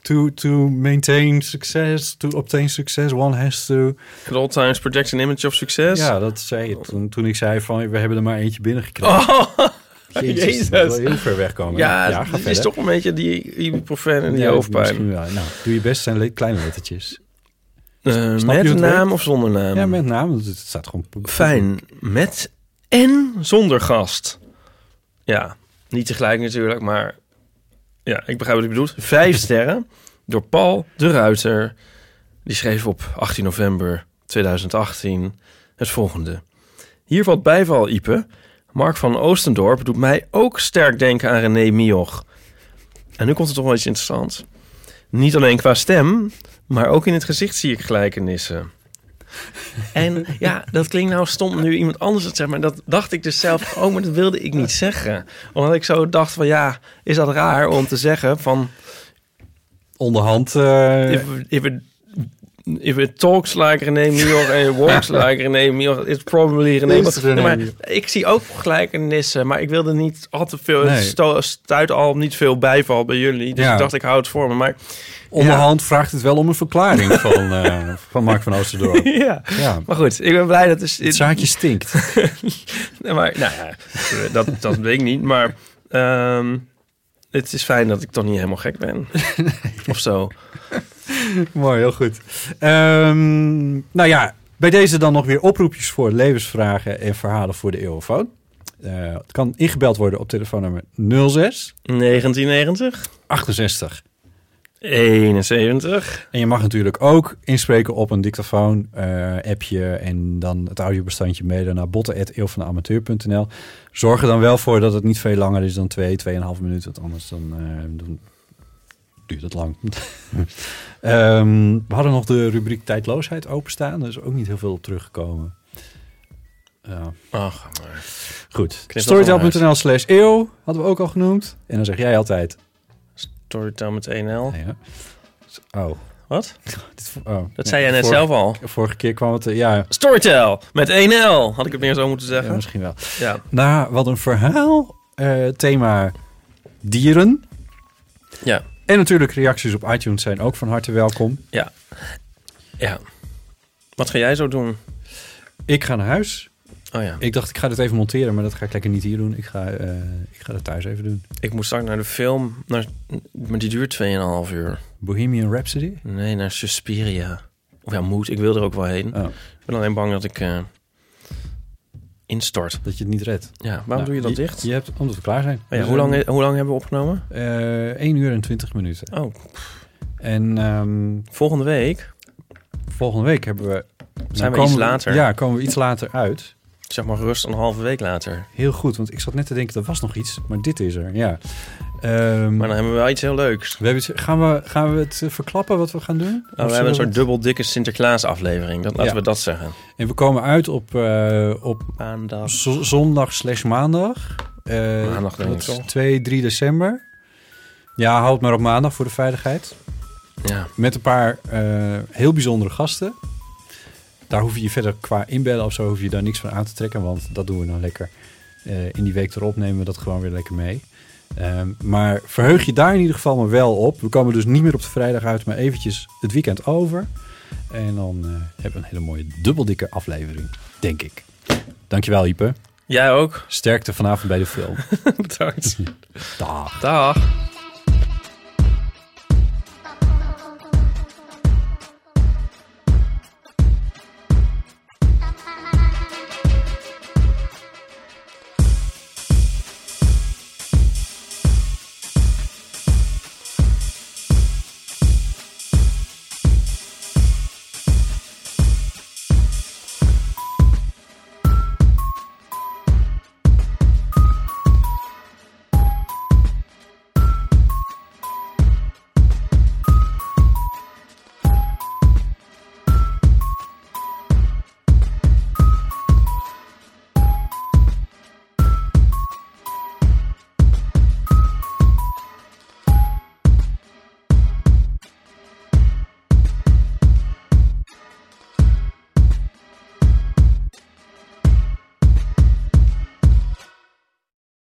To, to maintain success, to obtain success, one has to... At all times project an image of succes. Ja, dat zei je toen, toen ik zei van, we hebben er maar eentje binnengekregen. Oh, Jezus, Jezus. dat wil heel ver wegkomen. Ja, ga het is toch een beetje die ibuprofen en die Ja, hoofdpijn. Nou, doe je best zijn le- kleine lettertjes. Eh, met naam of zonder naam? Ja, met naam. Het staat gewoon... Fijn. Met en zonder gast. Ja, niet tegelijk natuurlijk, maar... Ja, ik begrijp wat je bedoelt. Vijf sterren door Paul de Ruiter. Die schreef op 18 november 2018 het volgende. Hier valt bijval, Ipe. Mark van Oostendorp doet mij ook sterk denken aan René Mioch. En nu komt het toch wel iets interessants. Niet alleen qua stem, maar ook in het gezicht zie ik gelijkenissen. En ja, dat klinkt nou stom nu iemand anders het zegt, maar dat dacht ik dus zelf, oh, maar dat wilde ik niet zeggen. Omdat ik zo dacht van, ja, is dat raar om te zeggen van... Onderhand... eh, If, if, it, if it talks like René Mioch en walks like René Mioch, it's probably René Mioch. Nee, maar ik zie ook gelijkenissen, maar ik wilde niet al te veel... Nee. Stuit al niet veel bijval bij jullie. Dus Ja. ik dacht, ik hou het voor me. Maar Onderhand vraagt het wel om een verklaring van, eh, van Mark van Oosterdorp. ja. Ja. maar goed, ik ben blij dat... Dus, Het zaadje stinkt. Nee, maar, nou ja, dat, dat weet ik niet. Maar ehm, het is fijn dat ik toch niet helemaal gek ben. Of zo. Mooi, heel goed. Ehm, nou ja, bij deze dan nog weer oproepjes voor levensvragen en verhalen voor de eeuwenfoon. Eh, het kan ingebeld worden op telefoonnummer 06 1990. 68 71. En je mag natuurlijk ook inspreken op een dictafoon eh, appje en dan het audiobestandje mailen naar botten.eeuwvanamateur.nl. Zorg er dan wel voor dat het niet veel langer is dan 2, 2,5 minuten, want anders dan, eh, dan duurt het lang. Ehm, we hadden nog de rubriek tijdloosheid openstaan, daar is ook niet heel veel op teruggekomen. Ja. Ach, maar. Goed. Storytel.nl slash eeuw hadden we ook al genoemd. En dan zeg jij altijd... Storytel met 1L. Ja. Oh. Wat? Oh. Dat zei jij net zelf al. Vorige keer kwam het... eh, ja, Storytel met 1L. Had ik het meer zo moeten zeggen? Ja, misschien wel. Ja. Nou, wat een verhaal. Eh, thema dieren. Ja. En natuurlijk reacties op iTunes zijn ook van harte welkom. Ja. Ja. Wat ga jij zo doen? Ik ga naar huis. Oh ja. Ik dacht, ik ga dit even monteren, maar dat ga ik lekker niet hier doen. Ik ga, eh, ik ga dat thuis even doen. Ik moet straks naar de film. Naar, maar die duurt 2,5 uur. Bohemian Rhapsody? Nee, naar Suspiria. Of ja, moet. Ik wil er ook wel heen. Oh. Ik ben alleen bang dat ik eh, instort. Dat je het niet redt. Ja, waarom Nou, doe je dat dicht? Je hebt, omdat we klaar zijn. Oh ja, We hoe, lang, hoe lang hebben we opgenomen? Eh 1 uur en 20 minuten. Oh. En ehm, Volgende week volgende week hebben we... zijn we komen iets later. Ja, komen we iets later uit. Zeg maar gerust een halve week later. Heel goed, want ik zat net te denken, er was nog iets, maar dit is er, ja. Ehm, Maar dan hebben we wel iets heel leuks. we hebben iets, gaan, we, gaan we het eh, verklappen wat we gaan doen? Nou, we hebben een soort dubbel dikke Sinterklaas aflevering. Dat, laten Ja. we dat zeggen. En we komen uit op, eh, op Maandag. zo- zondag slash maandag. Eh, Maandag denk dat ik is toch? 2, 3 december. Ja, houd maar op maandag voor de veiligheid. Ja. Met een paar heel bijzondere gasten. Daar hoef je je verder qua inbellen of zo hoef je daar niks van aan te trekken. Want dat doen we dan lekker. Eh, in die week erop nemen we dat gewoon weer lekker mee. Ehm, maar verheug je daar in ieder geval maar wel op. We komen dus niet meer op de vrijdag uit, maar eventjes het weekend over. En dan eh, hebben we een hele mooie dubbeldikke aflevering, denk ik. Dankjewel, Ipe. Jij ook. Sterkte vanavond bij de film. Bedankt. Dag. Dag.